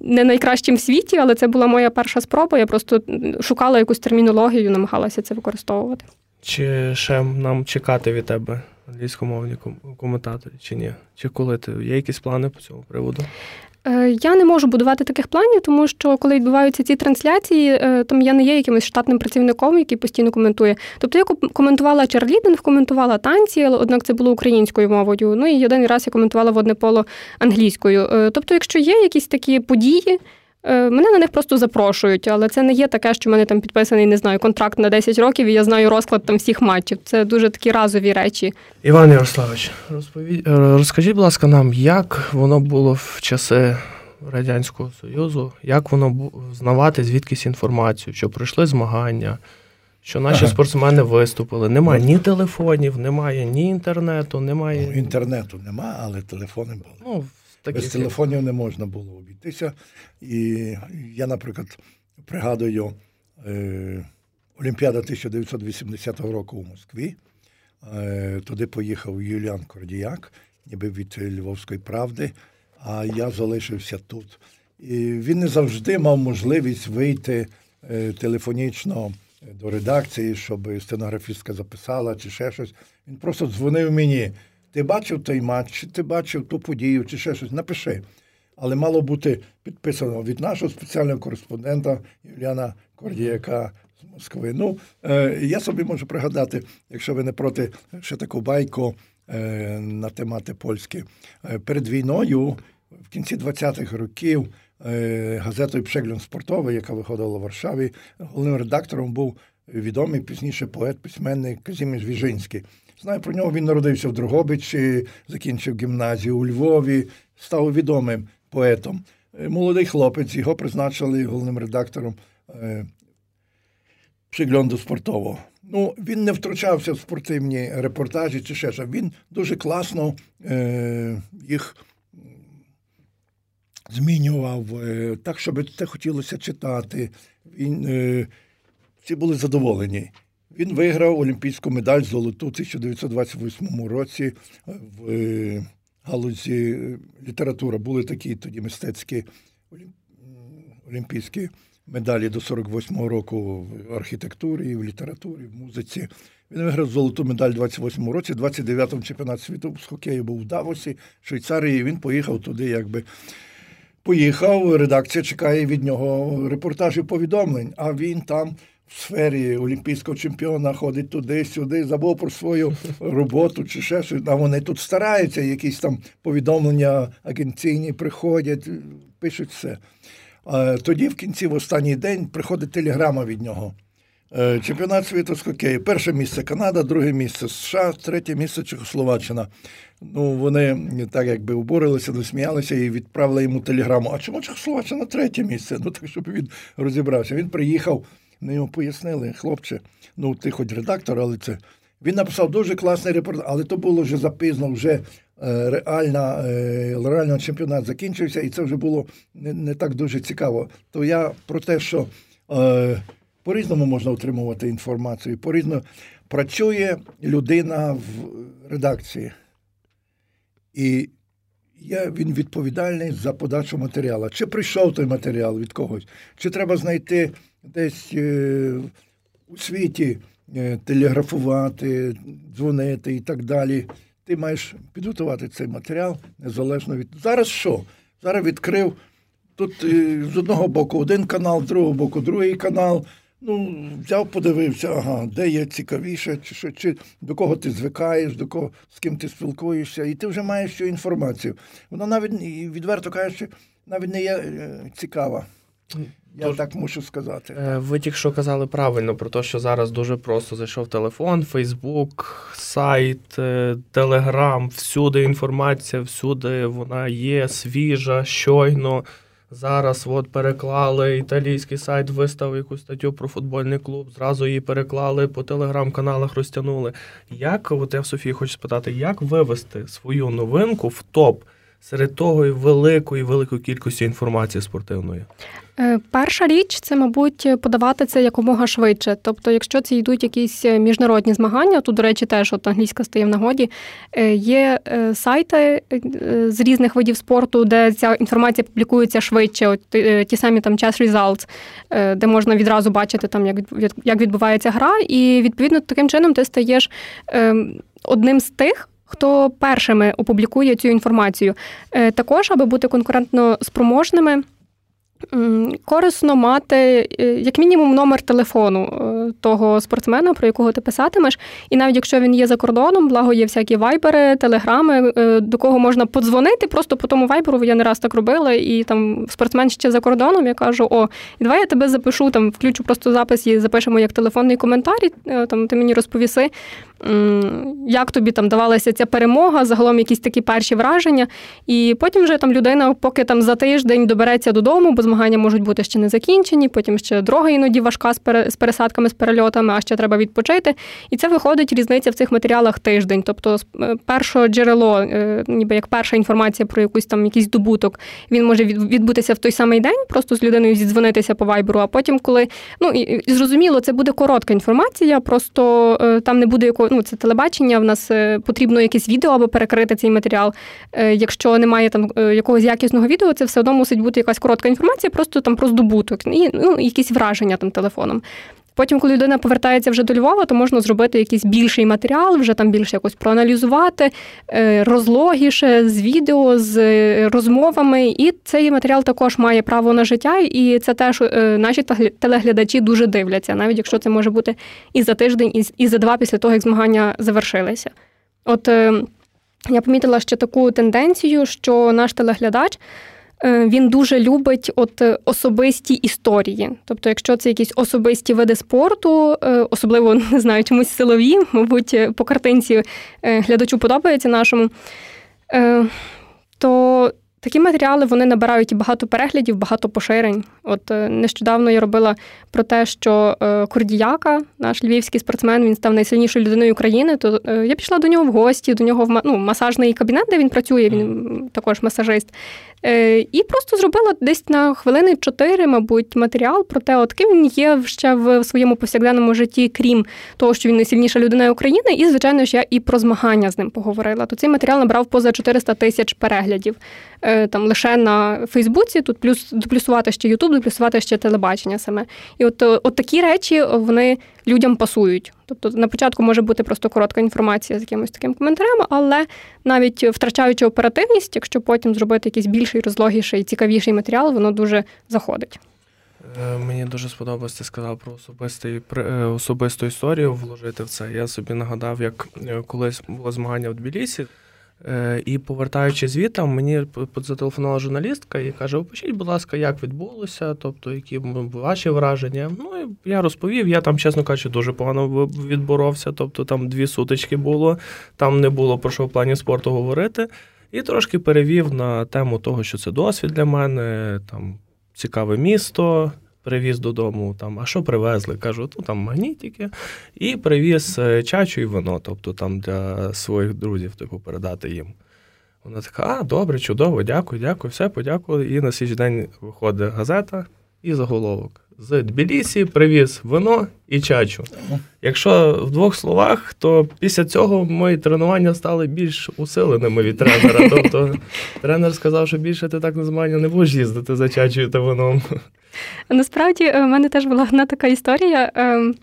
не найкращим в світі, але це була моя перша спроба. Я просто шукала якусь термінологію, намагалася це використовувати. Чи ще нам чекати від тебе англійськомовні коментаторі, чи ні? Чи коли ти є якісь плани по цьому приводу? Е, я не можу будувати таких планів, тому що коли відбуваються ці трансляції, е, там я не є якимось штатним працівником, який постійно коментує. Тобто я коментувала чарлідинг, коментувала танці, але однак це було українською мовою. Ну і один раз я коментувала водне поло англійською. Е, тобто, якщо є якісь такі події. Мене на них просто запрошують, але це не є таке, що в мене там підписаний, не знаю, контракт на 10 років, і я знаю розклад там всіх матчів. Це дуже такі разові речі. Іван Ярославович, розповідь, розкажіть, будь ласка, нам, як воно було в часи Радянського Союзу, як воно знавати звідкись інформацію, що пройшли змагання, що наші ага. спортсмени виступили. Немає ні телефонів, немає ні інтернету, немає. Ну, інтернету немає, але телефони були. Ну, Без телефонів не можна було обійтися. І я, наприклад, пригадую е, Олімпіада 1980 року у Москві. Е, Туди поїхав Юліан Кордіяк, ніби від Львовської правди а я залишився тут. І Він не завжди мав можливість вийти е, телефонічно до редакції, щоб стенографістка записала чи ще щось. Він просто дзвонив мені. Ти бачив той матч, чи ти бачив ту подію, чи ще щось, напиши. Але мало бути підписано від нашого спеціального кореспондента Юліана Кордіяка з Москви. Ну, е, я собі можу пригадати, якщо ви не проти ще таку байку Е, на темати польські. Е, перед війною, в кінці 20-х років, е, газетою Пшеглін спортовий, яка виходила в Варшаві, головним редактором був відомий пізніше поет, письменник Казіміш Віжинський. Знаю про нього, він народився в Дрогобичі, закінчив гімназію у Львові, став відомим поетом. Молодий хлопець, його призначили головним редактором Пшегльонду спортового. Ну, він не втручався в спортивні репортажі чи ще що. Він дуже класно е, їх змінював, е, так, щоб це хотілося читати. Він, е, Всі були задоволені. Він виграв олімпійську медаль золоту у 1928 році в е, галузі література. Були такі тоді мистецькі олімпійські медалі до 48-го року в архітектурі, в літературі, в музиці. Він виграв золоту медаль у 28-му році, 29-му чемпіонат світу з хокею був в Давосі, Швейцарії. Він поїхав туди, якби. Поїхав, редакція чекає від нього репортажів повідомлень, а він там в сфері олімпійського чемпіона ходить туди-сюди, забув про свою роботу чи ще щось. А вони тут стараються, якісь там повідомлення агенційні приходять, пишуть все. Тоді, в кінці, в останній день, приходить телеграма від нього. Е, чемпіонат світу з хокею. Перше місце Канада, друге місце США, третє місце Чехословаччина. Ну, Вони так якби обурилися, досміялися і відправили йому телеграму. А чому Чехословаччина третє місце? Ну так, щоб він розібрався. Він приїхав, ми йому пояснили, хлопче, ну ти хоч редактор, але це. Він написав дуже класний репортаж, але то було вже запізно, вже Е, реальна, е, реально чемпіонат закінчився, і це вже було не не так дуже цікаво. То я про те, що е, по-різному можна отримувати інформацію, по-різному працює людина в редакції. І є він відповідальний за подачу матеріалу. Чи прийшов той матеріал від когось, чи треба знайти десь е, у світі е, телеграфувати, дзвонити і так далі ти маєш підготувати цей матеріал незалежно від. Зараз що? Зараз відкрив тут е, з одного боку один канал, з другого боку другий канал. Ну, взяв, подивився, ага, де є цікавіше, чи що, чи до кого ти звикаєш, до кого з ким ти спілкуєшся, і ти вже маєш цю інформацію. Вона навіть відверто кажучи, навіть не є е, цікава. Я Тож, так мушу сказати. Е, ви тільки що казали правильно про те, що зараз дуже просто зайшов телефон, Фейсбук, сайт, Телеграм, всюди інформація, всюди вона є свіжа, щойно. Зараз от переклали італійський сайт, виставив якусь статтю про футбольний клуб. Зразу її переклали по телеграм-каналах, розтягнули. Як от я в Софії хочу спитати, як вивести свою новинку в топ серед того великої великої кількості інформації спортивної? Е, перша річ це, мабуть, подавати це якомога швидше. Тобто, якщо це йдуть якісь е, міжнародні змагання, тут, до речі, теж от англійська стає в нагоді. Е, є сайти з різних видів спорту, де ця інформація публікується швидше. От ті самі там час Results, де можна відразу бачити, там як відбувається гра, і відповідно таким чином ти стаєш ем, одним з тих. Хто першими опублікує цю інформацію, також аби бути конкурентно спроможними. Корисно мати е, як мінімум номер телефону е, того спортсмена, про якого ти писатимеш. І навіть якщо він є за кордоном, благо є всякі вайбери, телеграми, е, до кого можна подзвонити, просто по тому вайберу я не раз так робила, і там спортсмен ще за кордоном, я кажу: о, давай я тебе запишу, там включу просто запис і запишемо як телефонний коментар, там ти мені розповіси, як тобі там давалася ця перемога, загалом якісь такі перші враження. І потім вже там людина, поки там за тиждень добереться додому, бо змагання можуть бути ще не закінчені, потім ще дорога іноді важка з пересадками, з перельотами, а ще треба відпочити. І це виходить різниця в цих матеріалах тиждень. Тобто, е, перше джерело, е, ніби як перша інформація про якусь там якийсь добуток, він може відбутися в той самий день, просто з людиною зідзвонитися по вайберу. А потім, коли ну і зрозуміло, це буде коротка інформація, просто е, там не буде якого, ну це телебачення. В нас потрібно якесь відео або перекрити цей матеріал. Якщо немає там якогось якісного відео, це все одно мусить бути якась коротка інформація просто там про здобуток і ну, якісь враження там телефоном. Потім, коли людина повертається вже до Львова, то можна зробити якийсь більший матеріал, вже там більше якось проаналізувати, е, розлогіше з відео, з е, розмовами. І цей матеріал також має право на життя, і це теж е, наші телеглядачі дуже дивляться, навіть якщо це може бути і за тиждень, і за два після того, як змагання завершилися. От я помітила ще таку тенденцію, що наш телеглядач. Е, він дуже любить от е, особисті історії. Тобто, якщо це якісь особисті види спорту, е, особливо не знаю, чомусь силові, мабуть, по картинці глядачу подобається нашому, то Такі матеріали вони набирають і багато переглядів, багато поширень. От нещодавно я робила про те, що Кордіяка, наш львівський спортсмен, він став найсильнішою людиною України. То я пішла до нього в гості, до нього в ну, масажний кабінет, де він працює. Він також масажист. І просто зробила десь на хвилини чотири, мабуть, матеріал про те, от ким він є ще в своєму повсякденному житті, крім того, що він найсильніша людина України. І, звичайно ж, я і про змагання з ним поговорила. То цей матеріал набрав поза 400 тисяч переглядів. Е, там лише на Фейсбуці, тут плюс доплюсувати ще Ютуб, доплюсувати ще телебачення саме. І от, е, от такі речі вони людям пасують. Тобто на початку може бути просто коротка інформація з якимось таким коментарем, але навіть втрачаючи оперативність, якщо потім зробити якийсь більший, розлогіший, цікавіший матеріал, воно дуже заходить. Е, мені дуже сподобалось, ти сказав про особистий особисту історію вложити в це. Я собі нагадав, як колись було змагання в Тбілісі. Е, і повертаючи звідти, мені зателефонувала журналістка і каже: Опишіть, будь ласка, як відбулося, тобто які ваші враження. Ну і я розповів. Я там, чесно кажучи, дуже погано відборовся. Тобто там дві сутички було, там не було про що в плані спорту говорити. І трошки перевів на тему того, що це досвід для мене, там цікаве місто привіз додому, там, а що привезли? Кажу, ну там магнітики. І привіз е, чачу і вино, тобто там для своїх друзів, типу, передати їм. Вона така, а, добре, чудово, дякую, дякую, все, подякували. І на слідчий день виходить газета і заголовок. З Тбілісі привіз вино і чачу. Якщо в двох словах, то після цього мої тренування стали більш усиленими від тренера. Тобто тренер сказав, що більше ти так на змагання не будеш їздити за чачою та вином. Насправді е, в мене теж була одна така історія. Ем,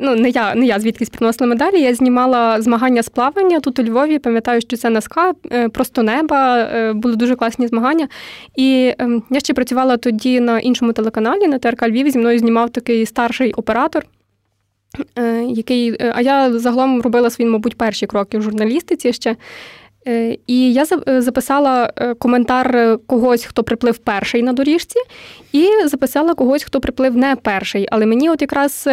ну, не я не я звідкись приносила медалі. Я знімала змагання з плавання тут у Львові. Пам'ятаю, що це НСК, е, просто неба, е, були дуже класні змагання. І ем, я ще працювала тоді на іншому телеканалі, на ТРК Львів. Зі мною знімав такий старший оператор. Який, А я загалом робила свої, мабуть, перші кроки в журналістиці ще. Е, і я е, записала е, коментар когось, хто приплив перший на доріжці, і записала когось, хто приплив не перший. Але мені, от якраз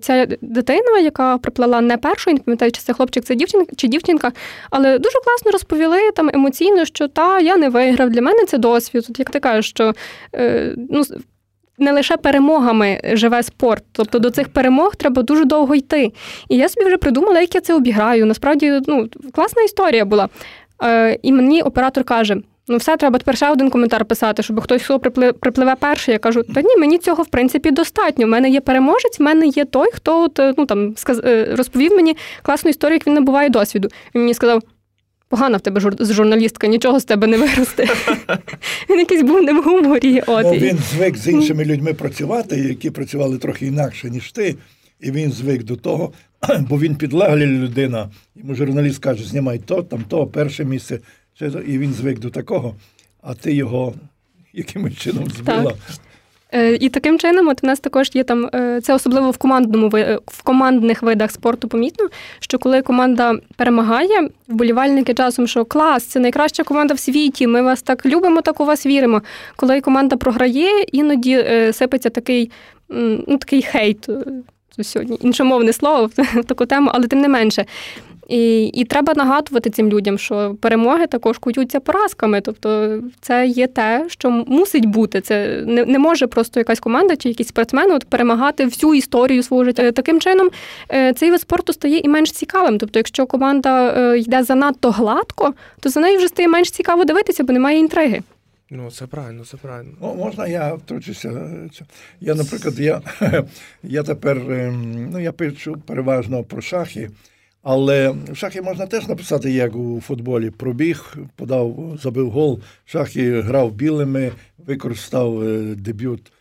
ця дитина, яка приплила не першою, не пам'ятаю, чи це хлопчик, це дівчинка чи дівчинка, але дуже класно розповіли там емоційно, що та я не виграв. Для мене це досвід. От як ти кажеш, що ну. Не лише перемогами живе спорт, тобто до цих перемог треба дуже довго йти. І я собі вже придумала, як я це обіграю. Насправді, ну класна історія була. Е, І мені оператор каже: ну, все, треба тепер ще один коментар писати, щоб хтось хто припливе перший. Я кажу, та ні, мені цього в принципі достатньо. У мене є переможець, в мене є той, хто от, е, ну там. Е, розповів мені класну історію, як він набуває досвіду. Він мені сказав. Погана в тебе журналістка, нічого з тебе не виросте. Він якийсь був не в гуморі. От. Ну, Він звик з іншими людьми працювати, які працювали трохи інакше, ніж ти. і він звик до того, бо він підлеглі людина. Йому журналіст каже, знімай то, там то, перше місце, і він звик до такого, а ти його якимось чином збила. Так. Е, і таким чином, от у нас також є там е, це особливо в командному в командних видах спорту. Помітно, що коли команда перемагає, вболівальники часом, що клас, це найкраща команда в світі. Ми вас так любимо, так у вас віримо. Коли команда програє, іноді е, сипеться такий ну, такий хейт. Сьогодні іншомовне слово в таку тему, але тим не менше. І і треба нагадувати цим людям, що перемоги також куються поразками. Тобто це є те, що мусить бути. Це не не може просто якась команда чи якийсь спортсмен от перемагати всю історію свого життя. Таким чином е, цей вид спорту стає і менш цікавим. Тобто, якщо команда е, йде занадто гладко, то за нею вже стає менш цікаво дивитися, бо немає інтриги. Ну, це правильно, це правильно. О, можна я втручуся? Я, наприклад, я я тепер ем, ну, я пишу переважно про шахи. Але в шахі можна теж написати, як у футболі. Пробіг, подав, забив гол, в шахі грав білими, використав е, дебют,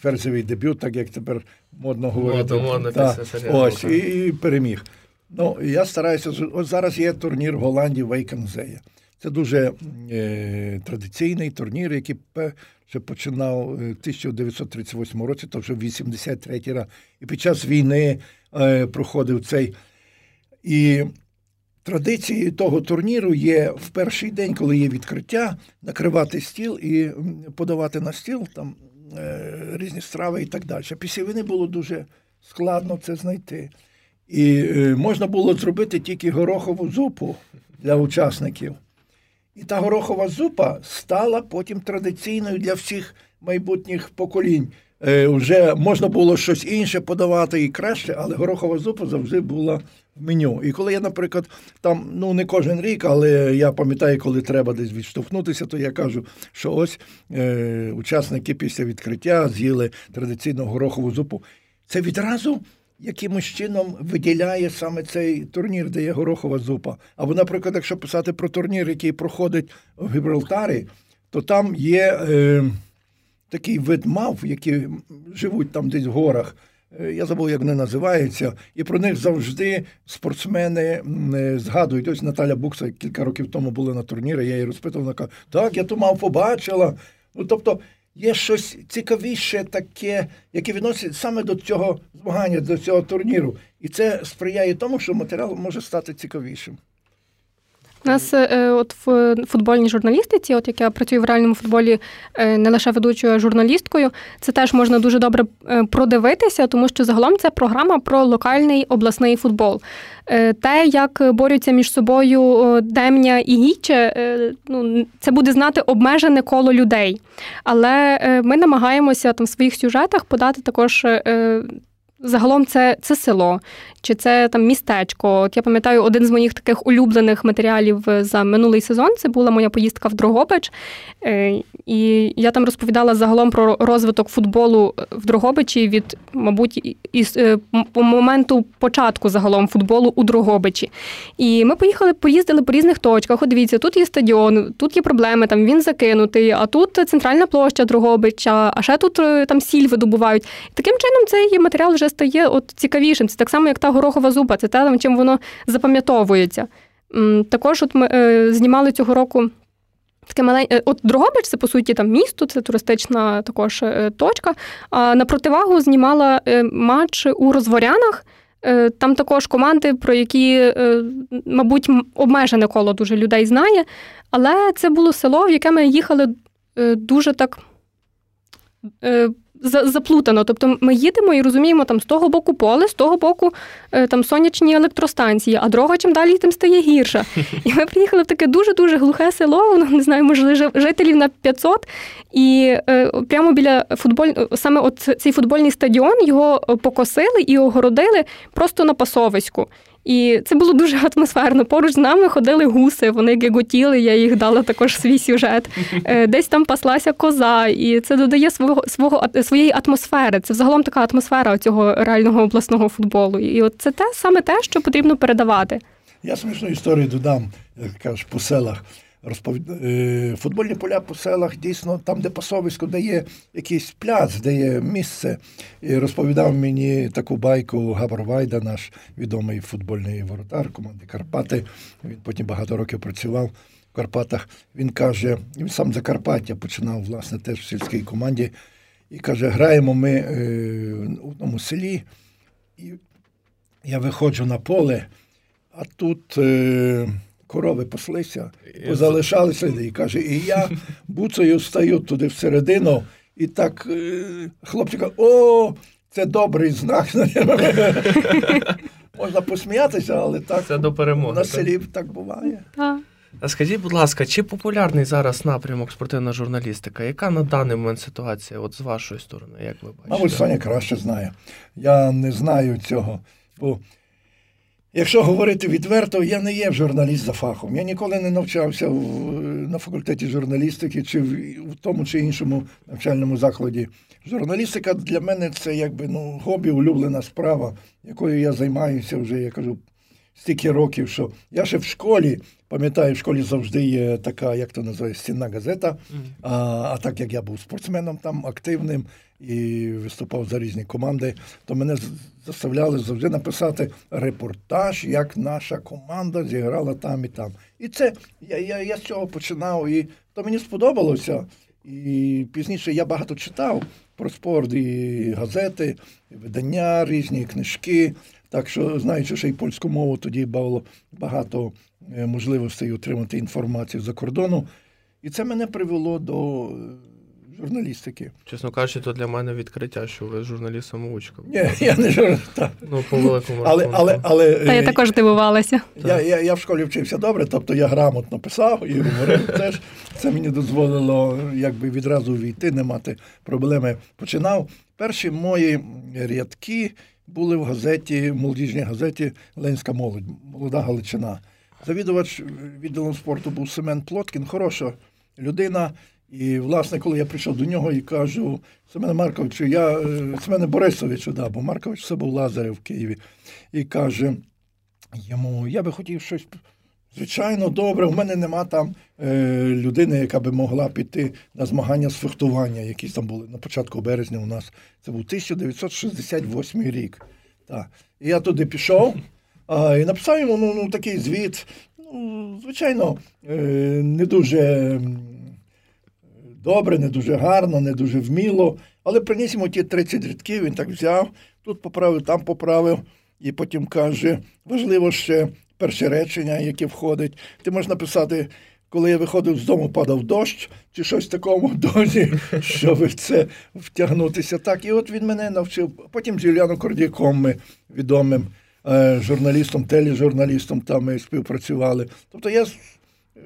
ферзевий дебют, так як тепер модно говорити. Модно, та, Ось, і, і переміг. Ну, Я стараюся, ось зараз є турнір в Голландії Вейкензея. Це дуже е, традиційний турнір, який ще починав у 1938 році, то вже 83 й раз. І під час війни е, проходив цей. І традицією того турніру є в перший день, коли є відкриття, накривати стіл і подавати на стіл там е, різні страви і так далі. Після війни було дуже складно це знайти. І е, можна було зробити тільки горохову зупу для учасників. І та горохова зупа стала потім традиційною для всіх майбутніх поколінь. Е, Вже можна було щось інше подавати і краще, але горохова зупа завжди була в меню. І коли я, наприклад, там ну не кожен рік, але я пам'ятаю, коли треба десь відштовхнутися, то я кажу, що ось е, учасники після відкриття з'їли традиційну горохову зупу. Це відразу. Якимось чином виділяє саме цей турнір, де є горохова зупа. Або, наприклад, якщо писати про турнір, який проходить в Гібралтарі, то там є е, такий вид мав, які живуть там десь в горах. Е, я забув, як вони називаються, і про них завжди спортсмени е, згадують. Ось Наталя Букса кілька років тому була на турнірі, я її розпитував, вона каже, так, я ту мав побачила. Ну, Тобто є щось цікавіше, таке, яке відносить саме до цього змагання, до цього турніру. І це сприяє тому, що матеріал може стати цікавішим. У нас е, е, от в футбольній журналістиці, от як я працюю в реальному футболі е, не лише ведучою а журналісткою, це теж можна дуже добре продивитися, тому що загалом це програма про локальний обласний футбол. Те, як борються між собою Демня і Гіче, ну це буде знати обмежене коло людей. Але ми намагаємося там в своїх сюжетах подати також. Загалом це це село, чи це там містечко. От я пам'ятаю, один з моїх таких улюблених матеріалів е, за минулий сезон це була моя поїздка в Дрогобич. Е, і я там розповідала загалом про розвиток футболу е, в Дрогобичі від, мабуть, із моменту початку загалом футболу у Дрогобичі. І ми поїхали, поїздили по різних точках. От дивіться, тут є стадіон, тут є проблеми, там він закинутий, а тут центральна площа Дрогобича, а ще тут там сіль видобувають. Таким чином, цей матеріал вже стає от цікавішим. Це так само, як та горохова зуба, це те, чим воно запам'ятовується. Також от ми е, знімали цього року. Таке маленьке, от Дрогобич, це по суті там місто, це туристична також е, точка. А на противагу знімала е, матч у Розворянах. Там також команди, про які, мабуть, обмежене коло дуже людей знає. Але це було село, в яке ми їхали дуже так заплутано. Тобто ми їдемо і розуміємо, там з того боку поле, з того боку е, там сонячні електростанції, а дорога чим далі, тим стає гірша. І ми приїхали в таке дуже-дуже глухе село, воно не знаю, може жителів на 500. І е, прямо біля футболь, саме от цей футбольний стадіон його покосили і огородили просто на пасовиську. І це було дуже атмосферно. Поруч з нами ходили гуси, вони геготіли, я їх дала також свій сюжет. Е, десь там паслася коза, і це додає свого свого своєї атмосфери. Це взагалом така атмосфера цього реального обласного футболу. І от це те саме те, що потрібно передавати. Я смішну історію додам, як кажеш, по селах. Розповід... Е, футбольні поля по селах дійсно там, де пасовисько, де є якийсь пляц, де є місце. І розповідав мені таку байку Габар Вайда, наш відомий футбольний воротар команди Карпати. Він потім багато років працював в Карпатах. Він каже, він сам Закарпаття починав, власне, теж в сільській команді. І каже, граємо ми е, в одному селі, і я виходжу на поле, а тут. Е, корови паслися, позалишалися, і каже, і я буцею стаю туди всередину, і так е, хлопці о, це добрий знак. Можна посміятися, але так це до перемоги, на селі так буває. А скажіть, будь ласка, чи популярний зараз напрямок спортивна журналістика? Яка на даний момент ситуація от з вашої сторони? Як ви бачите? Мабуть, Соня краще знає. Я не знаю цього. бо Якщо говорити відверто, я не є журналіст за фахом. Я ніколи не навчався в, на факультеті журналістики чи в, в тому чи іншому навчальному закладі. Журналістика для мене це якби ну, хобі, улюблена справа, якою я займаюся вже, я кажу, стільки років, що я ще в школі, пам'ятаю, в школі завжди є така, як то називає, стінна газета. А, а так як я був спортсменом там активним, і виступав за різні команди, то мене заставляли завжди написати репортаж, як наша команда зіграла там і там. І це я я, я з цього починав, і то мені сподобалося. І пізніше я багато читав про спорт, і газети, і видання, різні книжки. Так що, знаючи, що і польську мову, тоді було багато можливостей отримати інформацію за кордону. І це мене привело до журналістики. Чесно кажучи, то для мене відкриття, що ви журналіст самоучка. Ні, я не журналіст. Ну, по великому але, але, але, Та я е, також дивувалася. Я я, я в школі вчився добре, тобто я грамотно писав і говорив теж. Це мені дозволило якби відразу війти, не мати проблеми. Починав. Перші мої рядки були в газеті, молодіжній газеті Ленська молодь, молода Галичина. Завідувач відділом спорту був Семен Плоткін, хороша людина. І, власне, коли я прийшов до нього і кажу, Семене Марковичу, я е, Семене Борисовичу, да, бо Маркович це був Лазарев в Києві, і каже йому, я би хотів щось. Звичайно, добре, в мене нема там е, людини, яка би могла піти на змагання з фехтування, які там були на початку березня у нас. Це був 1968 рік. Так. І я туди пішов і написав йому ну, ну, такий звіт. Ну, Звичайно, е, не дуже добре, не дуже гарно, не дуже вміло. Але приніс йому ті 30 рядків, він так взяв, тут поправив, там поправив, і потім каже: важливо ще перше речення, яке входить. Ти можеш написати. Коли я виходив з дому, падав дощ, чи щось такому дозі, щоб це втягнутися. Так, і от він мене навчив. Потім з Юліаном Кордяком ми відомим журналістом, тележурналістом там ми співпрацювали. Тобто я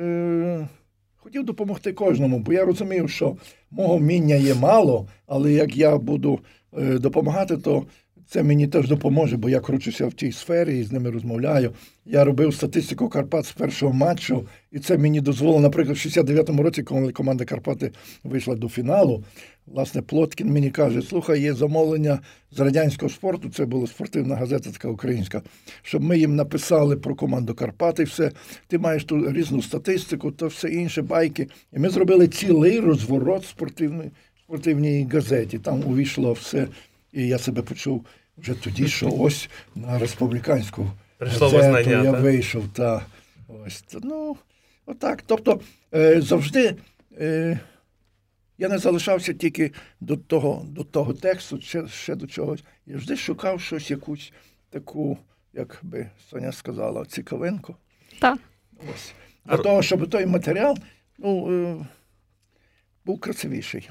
е, хотів допомогти кожному, бо я розумів, що мого вміння є мало, але як я буду е, допомагати, то це мені теж допоможе, бо я кручуся в тій сфері і з ними розмовляю. Я робив статистику Карпат з першого матчу, і це мені дозволило, наприклад, в 69-му році, коли команда Карпати вийшла до фіналу. Власне, Плоткін мені каже: слухай, є замовлення з радянського спорту. Це була спортивна газета, така українська, щоб ми їм написали про команду Карпати. Все, ти маєш ту різну статистику, то все інше байки. І ми зробили цілий розворот спортивної спортивній газеті. Там увійшло все. І я себе почув вже тоді, що ось на республіканську Прийшло газету я так? вийшов. Та, ось, Ну, отак. Тобто е, завжди е, я не залишався тільки до того до того тексту, ще, ще до чогось. Я завжди шукав щось, якусь таку, як би Соня сказала, цікавинку. Так. Ось. Для того, щоб той матеріал ну, е, був красивіший.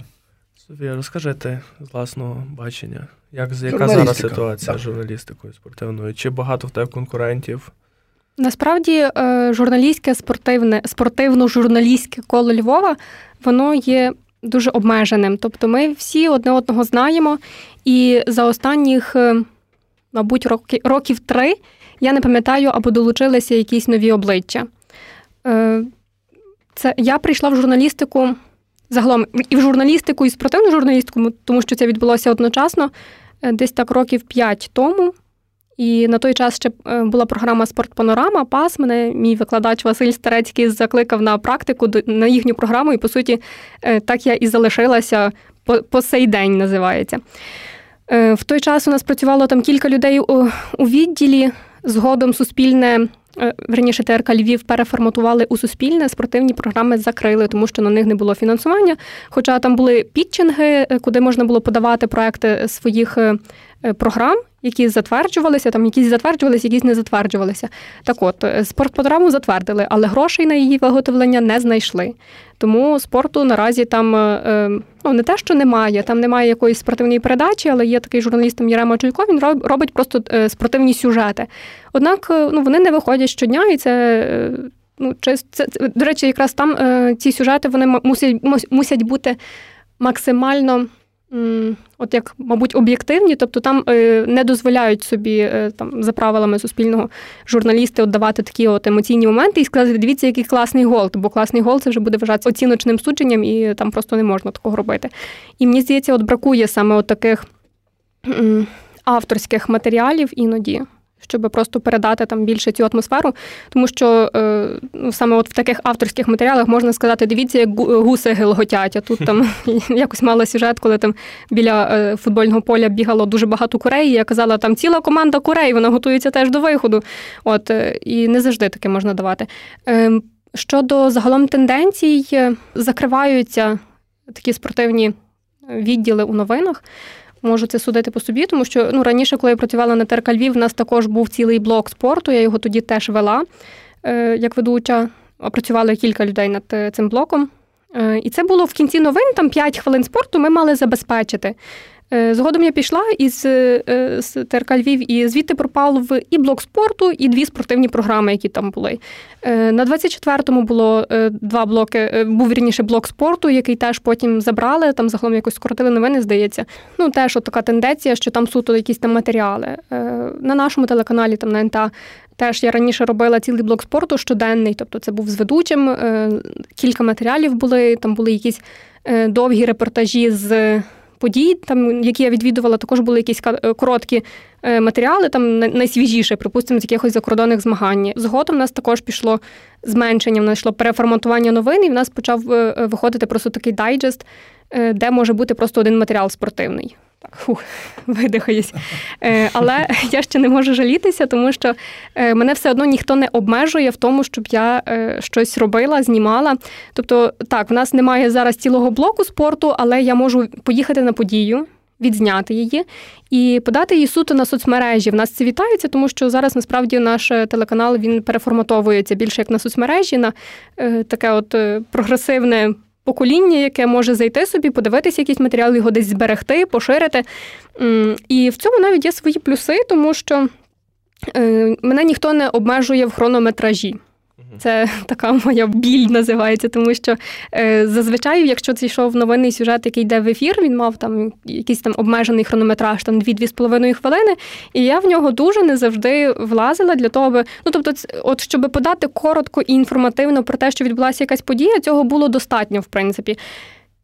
Софія, розкажете з власного бачення, як яка зараз ситуація так. з журналістикою спортивною? Чи багато в тебе конкурентів? Насправді, е, журналістське спортивне, спортивно-журналістське коло Львова, воно є дуже обмеженим. Тобто ми всі одне одного знаємо, і за останніх, е, мабуть, роки, років три я не пам'ятаю, або долучилися якісь нові обличчя. Е, це я прийшла в журналістику загалом і в журналістику, і в спортивну журналістику, тому що це відбулося одночасно, е, десь так років п'ять тому. І на той час ще е, була програма Спортпанорама. Пас мене мій викладач Василь Старецький закликав на практику на їхню програму, і по суті, е, так я і залишилася по, по сей день, називається. Е, в той час у нас працювало там кілька людей у, у відділі. Згодом Суспільне верніше ТРК Львів переформатували у суспільне, спортивні програми закрили, тому що на них не було фінансування. Хоча там були підчинги, е, куди можна було подавати проекти своїх програм, які затверджувалися, там якісь затверджувалися, якісь не затверджувалися. Так от, спортпрограму затвердили, але грошей на її виготовлення не знайшли. Тому спорту наразі там ну не те, що немає, там немає якоїсь спортивної передачі, але є такий журналіст там Єрема Чуйко, він робить просто спортивні сюжети. Однак ну, вони не виходять щодня, і це. Ну, це, це, До речі, якраз там е, ці сюжети вони мусять мусять бути максимально, от як, мабуть, об'єктивні, тобто там е, не дозволяють собі е, там за правилами суспільного журналісти отдавати такі от емоційні моменти і сказати, дивіться, який класний гол, бо класний гол це вже буде вважатися оціночним судженням, і там просто не можна такого робити. І мені здається, от бракує саме от таких авторських матеріалів іноді щоб просто передати там більше цю атмосферу, тому що е, ну, саме от в таких авторських матеріалах можна сказати, дивіться, як гуси гелготять, а тут там якось мала сюжет, коли там біля е, футбольного поля бігало дуже багато курей. Я казала, там ціла команда курей, вона готується теж до виходу. От е, і не завжди таке можна давати. Ем, щодо загалом тенденцій, закриваються такі спортивні відділи у новинах можу це судити по собі, тому що ну раніше, коли я працювала на ТРК Львів, у нас також був цілий блок спорту. Я його тоді теж вела е, як ведуча. Опрацювали кілька людей над е, цим блоком. Е, і це було в кінці новин, там 5 хвилин спорту ми мали забезпечити. Е, згодом я пішла із е, з ТРК Львів, і звідти пропав і блок спорту, і дві спортивні програми, які там були. Е, на 24-му було два блоки. Був вірніше блок спорту, який теж потім забрали. Там загалом якось скоротили новини, здається. Ну теж от така тенденція, що там суто якісь там матеріали. На нашому телеканалі, там на НТА, Теж я раніше робила цілий блок спорту щоденний, тобто це був з ведучим. Кілька матеріалів були. Там були якісь довгі репортажі з подій, там які я відвідувала, також були якісь е, короткі е, матеріали, там найсвіжіше, припустимо, з якихось закордонних змагань. Згодом в нас також пішло зменшення, в нас йшло переформатування новин, і в нас почав е, виходити просто такий дайджест, де може бути просто один матеріал спортивний. Так, фух, видихаюсь. Е, Але я ще не можу жалітися, тому що е, мене все одно ніхто не обмежує в тому, щоб я е, щось робила, знімала. Тобто, так, в нас немає зараз цілого блоку спорту, але я можу поїхати на подію. Відзняти її і подати її суто на соцмережі. В нас це вітається, тому що зараз насправді наш телеканал він переформатовується більше як на соцмережі, на е, таке от е, прогресивне покоління, яке може зайти собі, подивитися якісь матеріал, його десь зберегти, поширити. І в цьому навіть є свої плюси, тому що е, мене ніхто не обмежує в хронометражі. Це така моя біль називається, тому що е, зазвичай, якщо це йшов новинний сюжет, який йде в ефір, він мав там якийсь там обмежений хронометраж, там 2-2,5 хвилини, і я в нього дуже не завжди влазила для того, аби, ну тобто, от щоб подати коротко і інформативно про те, що відбулася якась подія, цього було достатньо, в принципі.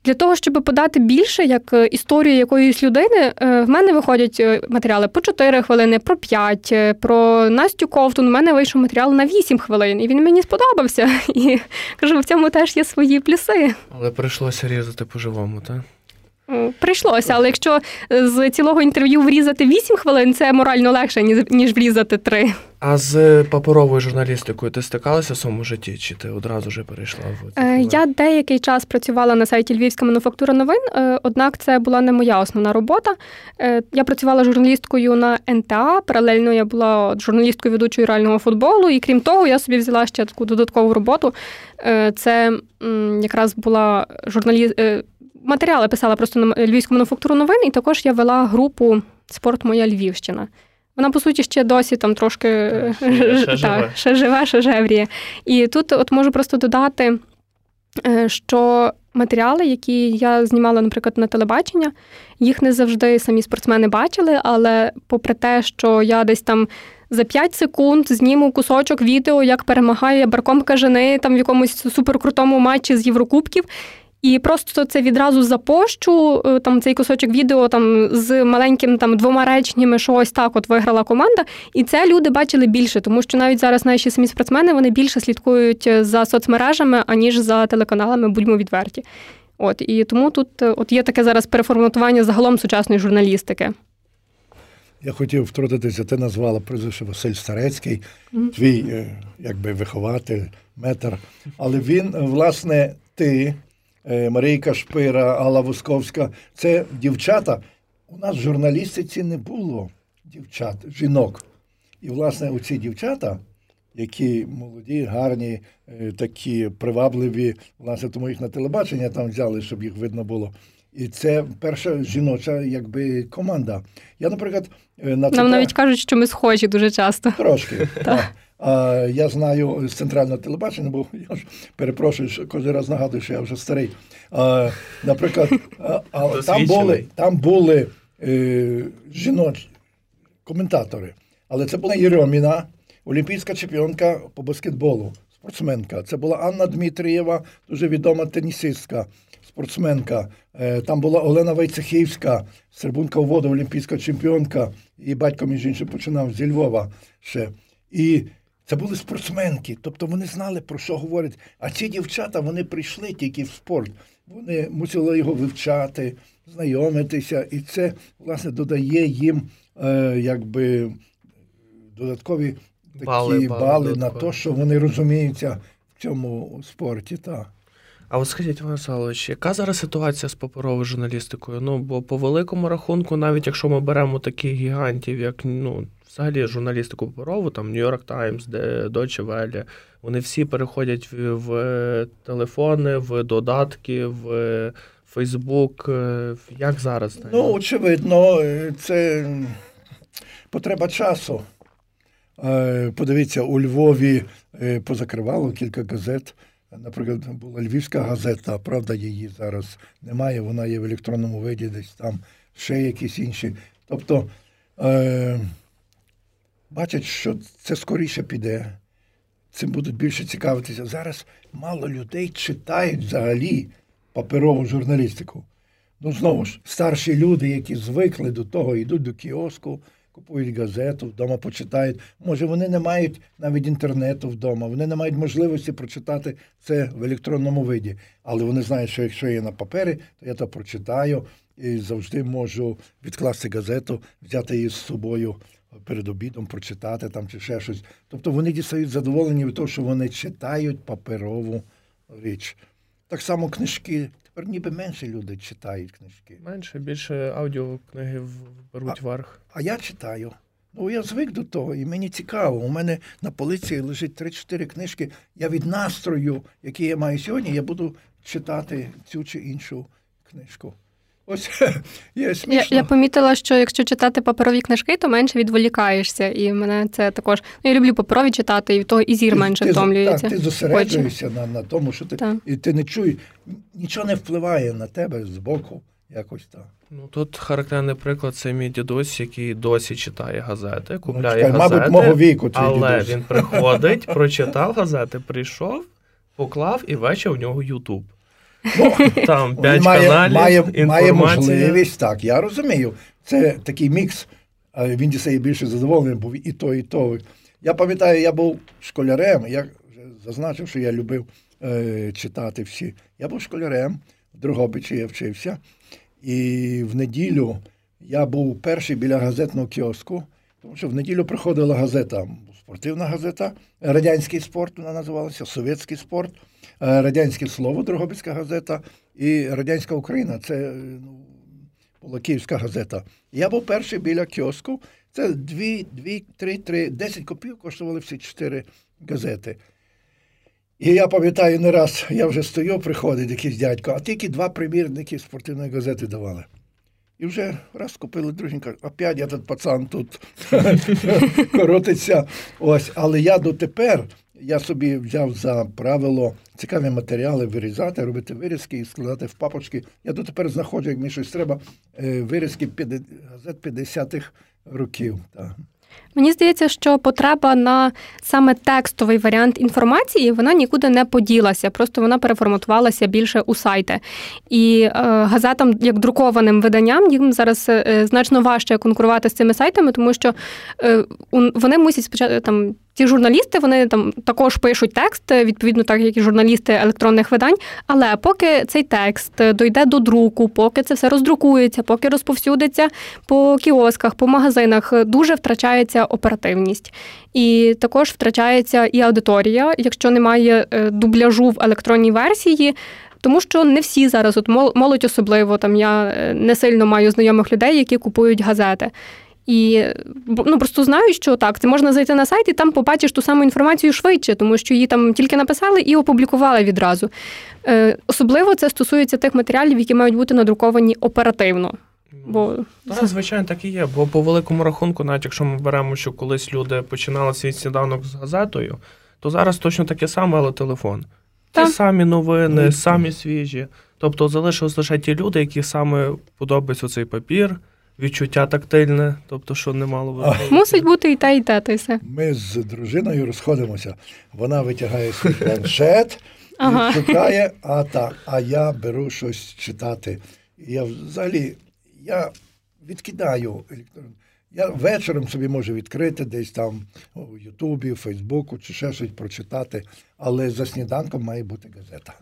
Для того, щоб подати більше як е, історію якоїсь людини, е, в мене виходять е, матеріали по 4 хвилини, про 5, про Настю Ковтун. У мене вийшов матеріал на 8 хвилин, і він мені сподобався. І кажу, в цьому теж є свої плюси. Але прийшлося різати по-живому, так? Прийшлося, але якщо з цілого інтерв'ю врізати 8 хвилин, це морально легше, ніж врізати 3. А з паперовою журналістикою ти стикалася в своєму житті? Чи ти одразу вже перейшла в е, я деякий час працювала на сайті Львівська мануфактура новин, е, однак це була не моя основна робота. Е, я працювала журналісткою на НТА. Паралельно я була журналісткою ведучою реального футболу, і крім того, я собі взяла ще таку додаткову роботу. Це якраз була журналіст. Матеріали писала просто на Львівську мануфактуру новин, і також я вела групу Спорт Моя Львівщина. Вона, по суті, ще досі там трошки ще, та, ще живе, ще жевріє. І тут от можу просто додати, е, що матеріали, які я знімала, наприклад, на телебачення, їх не завжди самі спортсмени бачили, але попри те, що я десь там. За 5 секунд зніму кусочок відео, як перемагає Барком Кажани там в якомусь суперкрутому матчі з Єврокубків. І просто це відразу запощу, е, там цей кусочок відео там з маленьким там двома реченнями, що ось так от виграла команда. І це люди бачили більше, тому що навіть зараз наші самі спортсмени вони більше слідкують за соцмережами, аніж за телеканалами, будьмо відверті. От і тому тут е, от є таке зараз переформатування загалом сучасної журналістики. Я хотів втрутитися, ти назвала прізвище Василь Старецький, твій е, якби вихователь, метр. Але він, власне, ти, е, Марійка Шпира, Алла Вусковська, це дівчата. У нас в журналістиці не було дівчат, жінок. І, власне, оці дівчата, які молоді, гарні, е, такі привабливі, власне, тому їх на телебачення там взяли, щоб їх видно було. І це перша жіноча якби команда. Я, наприклад, е, на Нам навіть кажуть, що ми схожі дуже часто. Трошки. так. А, Я знаю з центрального телебачення, бо я ж перепрошую, що кожен раз нагадую, що я вже старий. А, Наприклад, а, там були там були е, жіночі коментатори, але це була Єроміна, олімпійська чемпіонка по баскетболу, спортсменка. Це була Анна Дмитрієва, дуже відома тенісистка спортсменка. Е, там була Олена Вайцехівська, сербунка у воду, олімпійська чемпіонка. І батько, між іншим, починав зі Львова ще. І це були спортсменки, тобто вони знали, про що говорять. А ці дівчата вони прийшли тільки в спорт. Вони мусили його вивчати, знайомитися, і це, власне, додає їм е, якби додаткові такі бали, бали, бали на те, що вони розуміються в цьому спорті. Так. А от скажіть, Іван яка зараз ситуація з паперовою журналістикою? Ну, бо по великому рахунку, навіть якщо ми беремо таких гігантів, як ну, взагалі журналістику паперову, там New York Times, де Deutsche Welle, вони всі переходять в, в телефони, в додатки, в Фейсбук. Як зараз? Ну, очевидно, це потреба часу. Е, подивіться, у Львові е, позакривало кілька газет. Наприклад, була Львівська газета, правда, її зараз немає, вона є в електронному виді, десь там ще якісь інші. Тобто е, бачать, що це скоріше піде, цим будуть більше цікавитися. Зараз мало людей читають взагалі паперову журналістику. Ну, знову ж, старші люди, які звикли до того, йдуть до кіоску купують газету, вдома почитають. Може, вони не мають навіть інтернету вдома, вони не мають можливості прочитати це в електронному виді. Але вони знають, що якщо є на папері, то я то прочитаю і завжди можу відкласти газету, взяти її з собою перед обідом, прочитати там чи ще щось. Тобто вони дістають задоволення від того, що вони читають паперову річ. Так само книжки Тепер ніби менше люди читають книжки. Менше, більше аудіокниги беруть а, варх. А я читаю. Ну, я звик до того, і мені цікаво. У мене на полиці лежить 3-4 книжки. Я від настрою, який я маю сьогодні, я буду читати цю чи іншу книжку. Ось є смішно. Я я помітила, що якщо читати паперові книжки, то менше відволікаєшся. І мене це також. Ну, я люблю паперові читати, і того і зір менше втомлюється. Так, Ти зосереджуєшся на на тому, що ти так. і ти не чуєш, нічого не впливає на тебе з боку. Якось так. Ну тут характерний приклад це мій дідусь, який досі читає газети, купляє ну, чекай, газети, мабуть, мого віку твій але дідусь. він приходить, прочитав газети, прийшов, поклав і вечір у нього Ютуб. Там п'ять має, каналів, має, має можливість, так, я розумію. Це такий мікс. Він дістає більше задоволений, бо і то, і то. Я пам'ятаю, я був школярем, я вже зазначив, що я любив е, читати всі. Я був школярем, в Другобичі я вчився. І в неділю я був перший біля газетного кіоску, тому що в неділю приходила газета, спортивна газета, радянський спорт вона називалася, совєтський спорт. Е, радянське слово Дрогобицька газета і Радянська Україна це ну, була Київська газета. Я був перший біля кіоску. Це дві, дві, три, три, десять копійок коштували всі чотири газети. І я пам'ятаю, не раз я вже стою, приходить якийсь дядько, а тільки два примірники спортивної газети давали. І вже раз купили друженька, опять этот пацан тут коротиться. Ось, Але я дотепер я собі взяв за правило цікаві матеріали вирізати, робити вирізки і складати в папочки. Я дотепер знаходжу, як мені щось треба, е, вирізки газет 50-х років. Так. Мені здається, що потреба на саме текстовий варіант інформації вона нікуди не поділася, просто вона переформатувалася більше у сайти. І е, газетам, як друкованим виданням, їм зараз е, значно важче конкурувати з цими сайтами, тому що е, вони мусять спочатку там ці журналісти вони там також пишуть текст, відповідно, так як і журналісти електронних видань. Але поки цей текст дойде до друку, поки це все роздрукується, поки розповсюдиться по кіосках, по магазинах, дуже втрачається оперативність. І також втрачається і аудиторія, якщо немає е, дубляжу в електронній версії. Тому що не всі зараз, от молодь особливо там я е, не сильно маю знайомих людей, які купують газети. І ну просто знаю, що так, це можна зайти на сайт і там побачиш ту саму інформацію швидше, тому що її там тільки написали і опублікували відразу. Е, Особливо це стосується тих матеріалів, які мають бути надруковані оперативно. Бо так, звичайно, так і є. Бо по великому рахунку, навіть якщо ми беремо, що колись люди починали свій сніданок з газетою, то зараз точно таке саме, але телефон. Ті самі новини, самі свіжі. Тобто залишилось лише ті люди, які саме подобається цей папір відчуття тактильне, тобто, що немало мало Мусить бути і та, і та то все. Ми з дружиною розходимося. Вона витягає свій планшет, ага. шукає, а так, а я беру щось читати. Я взагалі я відкидаю електронну. Я вечором собі можу відкрити десь там у Ютубі, у Фейсбуку чи ще щось прочитати, але за сніданком має бути газета.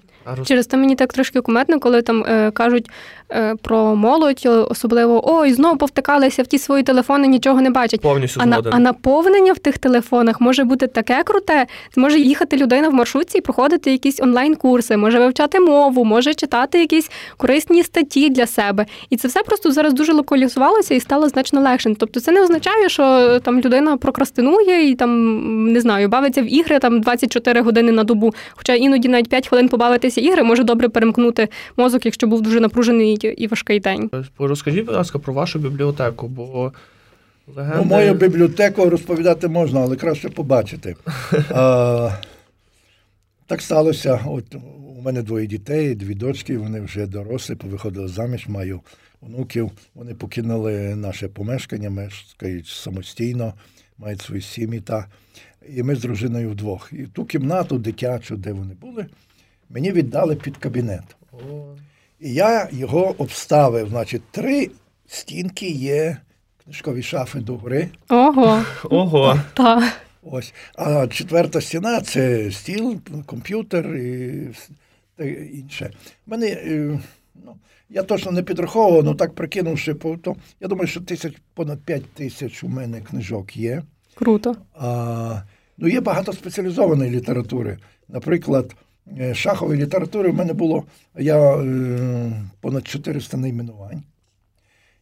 Через те мені так трошки куметно, коли там е, кажуть е, про молодь, особливо ой, знову повтикалися в ті свої телефони, нічого не бачать. Повністю а, на, а наповнення в тих телефонах може бути таке круте. Може їхати людина в маршрутці і проходити якісь онлайн-курси, може вивчати мову, може читати якісь корисні статті для себе. І це все просто зараз дуже локалізувалося і стало значно легше. Тобто, це не означає, що там людина прокрастинує і там не знаю, бавиться в ігри там 24 години на добу, хоча іноді навіть 5 хвилин побавитися ігри, може добре перемкнути мозок, якщо був дуже напружений і важкий день. Розкажіть, будь ласка, про вашу бібліотеку, бо легенди... Ну, мою бібліотеку розповідати можна, але краще побачити. а, Так сталося. От у мене двоє дітей, дві дочки, вони вже дорослі, повиходили заміж, маю онуків. Вони покинули наше помешкання, мешкають самостійно, мають свої сім'ї. Та... І ми з дружиною вдвох. І ту кімнату дитячу, де вони були, мені віддали під кабінет. І я його обставив. Значить, три стінки є книжкові шафи догори. Ого. Ого. Так. Ось. А четверта стіна це стіл, комп'ютер і інше. У Мене, ну, Я точно не підраховував, але ну, так прикинувши, то я думаю, що тисяч понад п'ять тисяч у мене книжок є. Круто. А, Ну, Є багато спеціалізованої літератури. Наприклад, Е, шахової літератури в мене було я е, понад 400 найменувань.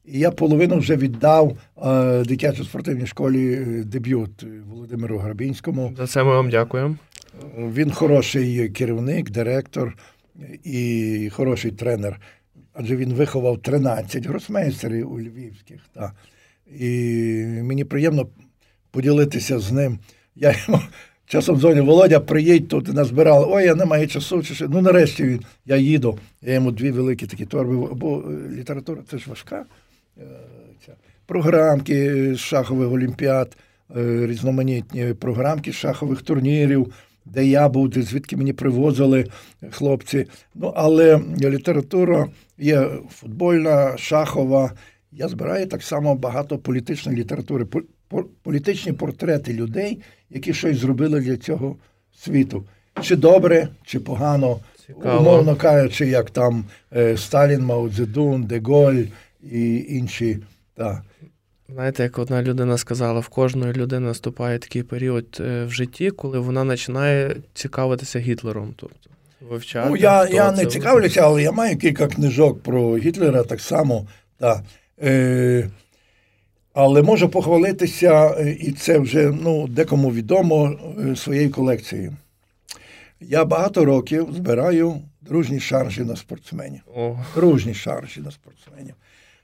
І я половину вже віддав е, дитячо-спортивній школі е, дебют Володимиру Грабінському. За це ми вам дякуємо. Він хороший керівник, директор і хороший тренер. Адже він виховав 13 гросмейстерів у Львівських. Та. І мені приємно поділитися з ним. Я йому Часом дзвоню, Володя, приїдь тут назбирали. Ой, я не маю часу. Чи що. Ну нарешті він, я їду. Я йому дві великі такі торби, бо е, література це ж важка. Е. Програмки шахових олімпіад, е, різноманітні програмки шахових турнірів, де я був, де звідки мені привозили хлопці. Ну, але література є футбольна, шахова. Я збираю так само багато політичної літератури, політичні портрети людей які щось зробили для цього світу. Чи добре, чи погано, Цікаво. умовно кажучи, як там е, Сталін, Мао Цзедун, Деголь і інші. Так. Знаєте, як одна людина сказала, в кожної людини наступає такий період е, в житті, коли вона починає цікавитися Гітлером. Тобто вивчати. Ну, Я я не цікавлюся, але я маю кілька книжок про Гітлера так само. Так. Е, але можу похвалитися, е, і це вже ну, декому відомо е, своєю колекцією. Я багато років збираю дружні шаржі на спортсменів. Дружні шаржі на спортсменів.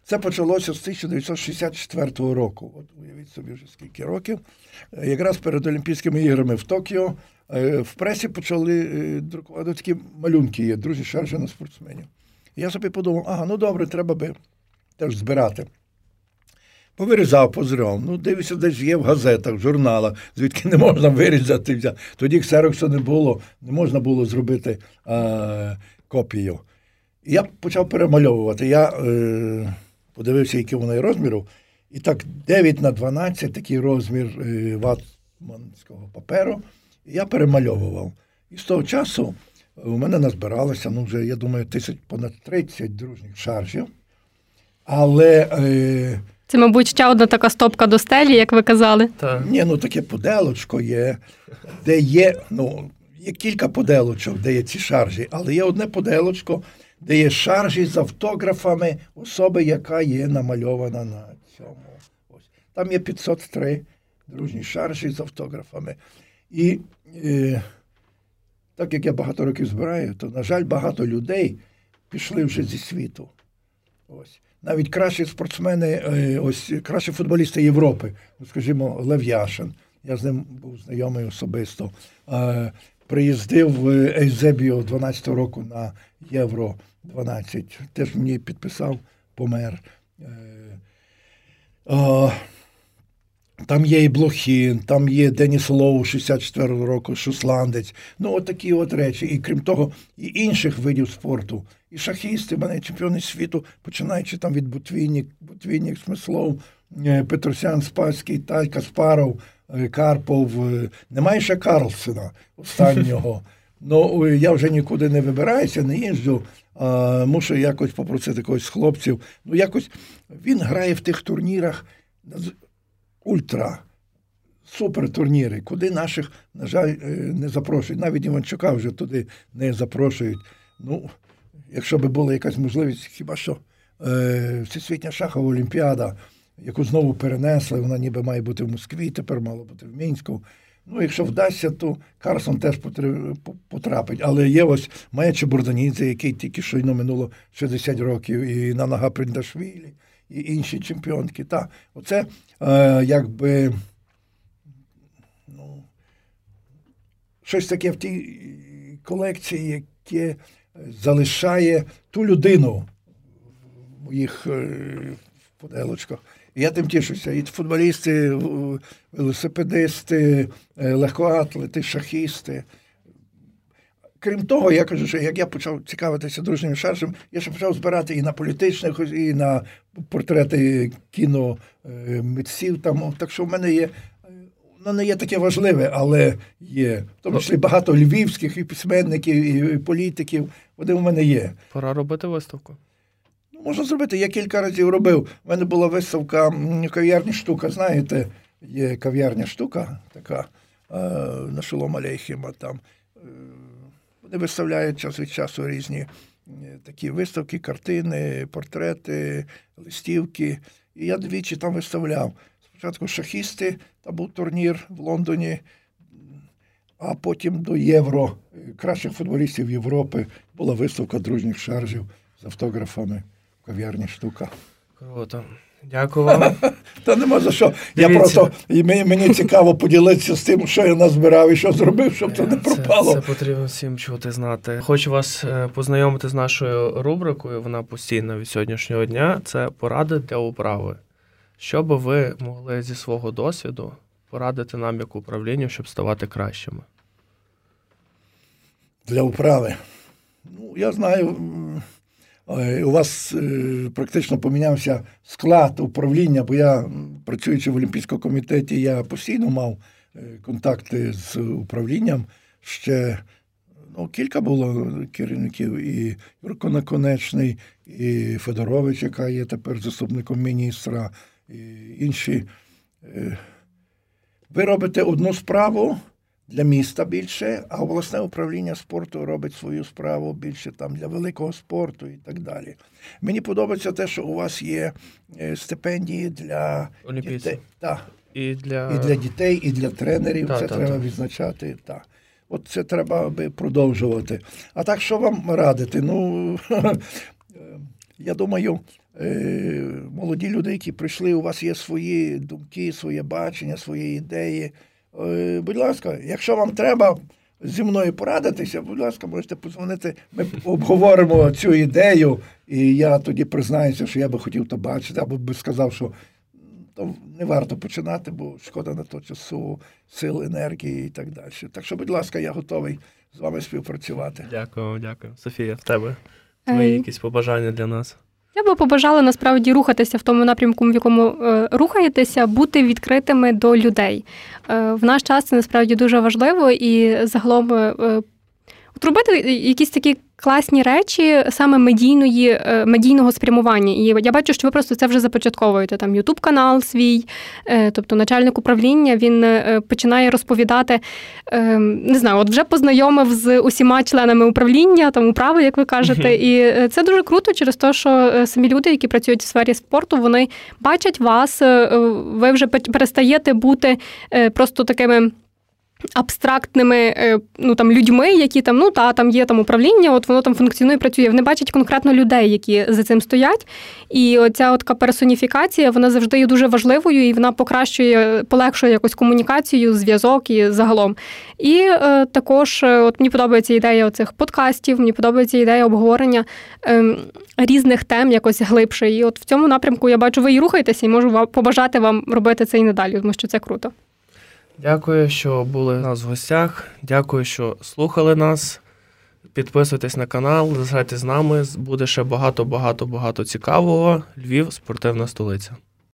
Це почалося з 1964 року. От уявіть собі вже скільки років. Е, якраз перед Олімпійськими іграми в Токіо в пресі почали друкувати такі малюнки є, дружні шаржі на спортсменів. Я собі подумав, ага, ну добре, треба би теж збирати. Повирізав, позрав. Ну, дивишся, десь є в газетах, в журналах, звідки не можна вирізати. Тоді ксероксу не було, не можна було зробити е, копію. Я почав перемальовувати. Я е, подивився, який вони розміру. І так 9 на 12 такий розмір е, ватманського паперу. Я перемальовував. І з того часу у мене назбиралося, ну вже, я думаю, тисяч понад 30 дружніх шаржів. Але. Е, це, мабуть, ще одна така стопка до стелі, як ви казали. Так. Ні, ну таке поделочко є, де є, ну, є кілька поделочок, де є ці шаржі, але є одне поделочко, де є шаржі з автографами особи, яка є намальована на цьому. Ось. Там є 503 дружні шаржі з автографами. І е, так як я багато років збираю, то, на жаль, багато людей пішли вже зі світу. Ось навіть кращі спортсмени, е, ось кращі футболісти Європи, ну, скажімо, Лев Яшин, я з ним був знайомий особисто. Е, приїздив в Ейзебіо 12-го року на Євро 12. Теж мені підписав, помер. Е, там є і Блохін, там є Деніс Лоу, 64-го року, шотландець. Ну, от такі от речі. І крім того, і інших видів спорту. І шахісти, мене чемпіони світу, починаючи там від Бутвінік, Бутвінік, Смислов, е, Петросян, Спаський, Таль, Каспаров, е, Карпов. Немає ще Карлсона останнього. Ну, я вже нікуди не вибираюся, не їжджу. А, Мушу якось попросити когось з хлопців. Ну, якось він грає в тих турнірах ультра. Супер турніри, куди наших, на жаль, е, не запрошують. Навіть Іванчука вже туди не запрошують. Ну, якщо би була якась можливість, хіба що е, Всесвітня шахова олімпіада, яку знову перенесли, вона ніби має бути в Москві, тепер мала бути в Мінську. Ну, якщо вдасться, то Карсон теж потрапить. Але є ось Маячо Бурданідзе, який тільки щойно минуло 60 років, і на нога Приндашвілі і інші чемпіонки. Та, Оце е, якби ну, щось таке в тій колекції, яке залишає ту людину в моїх е, поделочках. Я тим тішуся. І футболісти, велосипедисти, е, легкоатлети, шахісти крім того, я кажу, що як я почав цікавитися дружнім шаржем, я ще почав збирати і на політичних, і на портрети кіно е. Там так що в мене є. Ну, не є таке важливе, але є. В тому числі багато львівських і письменників, і політиків. Вони в мене є. Пора робити виставку. Можна зробити. Я кілька разів робив. У мене була виставка кав'ярня штука. Знаєте, є кав'ярня штука така е, на Шолом Алейхіма там. Е, вони виставляють час від часу різні е, такі виставки, картини, портрети, листівки. І я двічі там виставляв. Спочатку шахісти, там був турнір в Лондоні, а потім до Євро, кращих футболістів Європи, була виставка дружніх шаржів з автографами кав'ярні штука. Круто. Дякую вам. Та нема за що. Дивіться. Я просто і мені, мені цікаво поділитися з тим, що я назбирав і що зробив, щоб це не пропало. Це, це потрібно всім чути знати. Хочу вас е, познайомити з нашою рубрикою. Вона постійна від сьогоднішнього дня. Це поради для управи. Що би ви могли зі свого досвіду порадити нам як управлінню, щоб ставати кращими? Для управи. Ну, я знаю. Е, у вас е, практично помінявся склад управління, бо я, працюючи в Олімпійському комітеті, я постійно мав е, контакти з управлінням. Ще ну, кілька було керівників, і Юрко Наконечний, і Федорович, яка є тепер заступником міністра, і інші. Ви робите одну справу для міста більше, а обласне управління спорту робить свою справу більше там для великого спорту і так далі. Мені подобається те, що у вас є е, стипендії для дітей. Так. І для і для дітей, і для тренерів. Так, це так, треба так. відзначати. Так. От це треба би продовжувати. А так, що вам радити? Ну, я думаю, е, молоді люди, які прийшли, у вас є свої думки, своє бачення, свої ідеї. Е, будь ласка, якщо вам треба зі мною порадитися, будь ласка, можете подзвонити. Ми обговоримо цю ідею, і я тоді признаюся, що я би хотів то бачити, або би сказав, що то не варто починати, бо шкода на то часу, сил, енергії і так далі. Так що, будь ласка, я готовий з вами співпрацювати. Дякую, дякую. Софія, в тебе твої якісь побажання для нас. Я би побажала насправді рухатися в тому напрямку, в якому е, рухаєтеся, бути відкритими до людей. Е, в наш час це насправді дуже важливо і загалом е, От робити якісь такі класні речі саме медійної, е, медійного спрямування. І я бачу, що ви просто це вже започатковуєте. Там Ютуб канал свій, е, тобто начальник управління, він е, починає розповідати, не знаю, от вже познайомив з усіма членами управління, там управи, як ви кажете. І це дуже круто через те, що самі люди, які працюють в сфері спорту, вони бачать вас, ви вже перестаєте бути просто такими абстрактними е, ну, там, людьми, які там, ну та там є там управління, от воно там функціонує, працює. Вони бачать конкретно людей, які за цим стоять. І оця от персоніфікація, вона завжди є дуже важливою і вона покращує, полегшує якусь комунікацію, зв'язок і загалом. І е, також е, от мені подобається ідея оцих подкастів, мені подобається ідея обговорення е, різних тем якось глибше. І от в цьому напрямку я бачу, ви і рухаєтеся, і можу побажати вам робити це і надалі, тому що це круто. Дякую, що були у нас в гостях. Дякую, що слухали нас. Підписуйтесь на канал, залишайтесь з нами. Буде ще багато, багато, багато цікавого. Львів, спортивна столиця.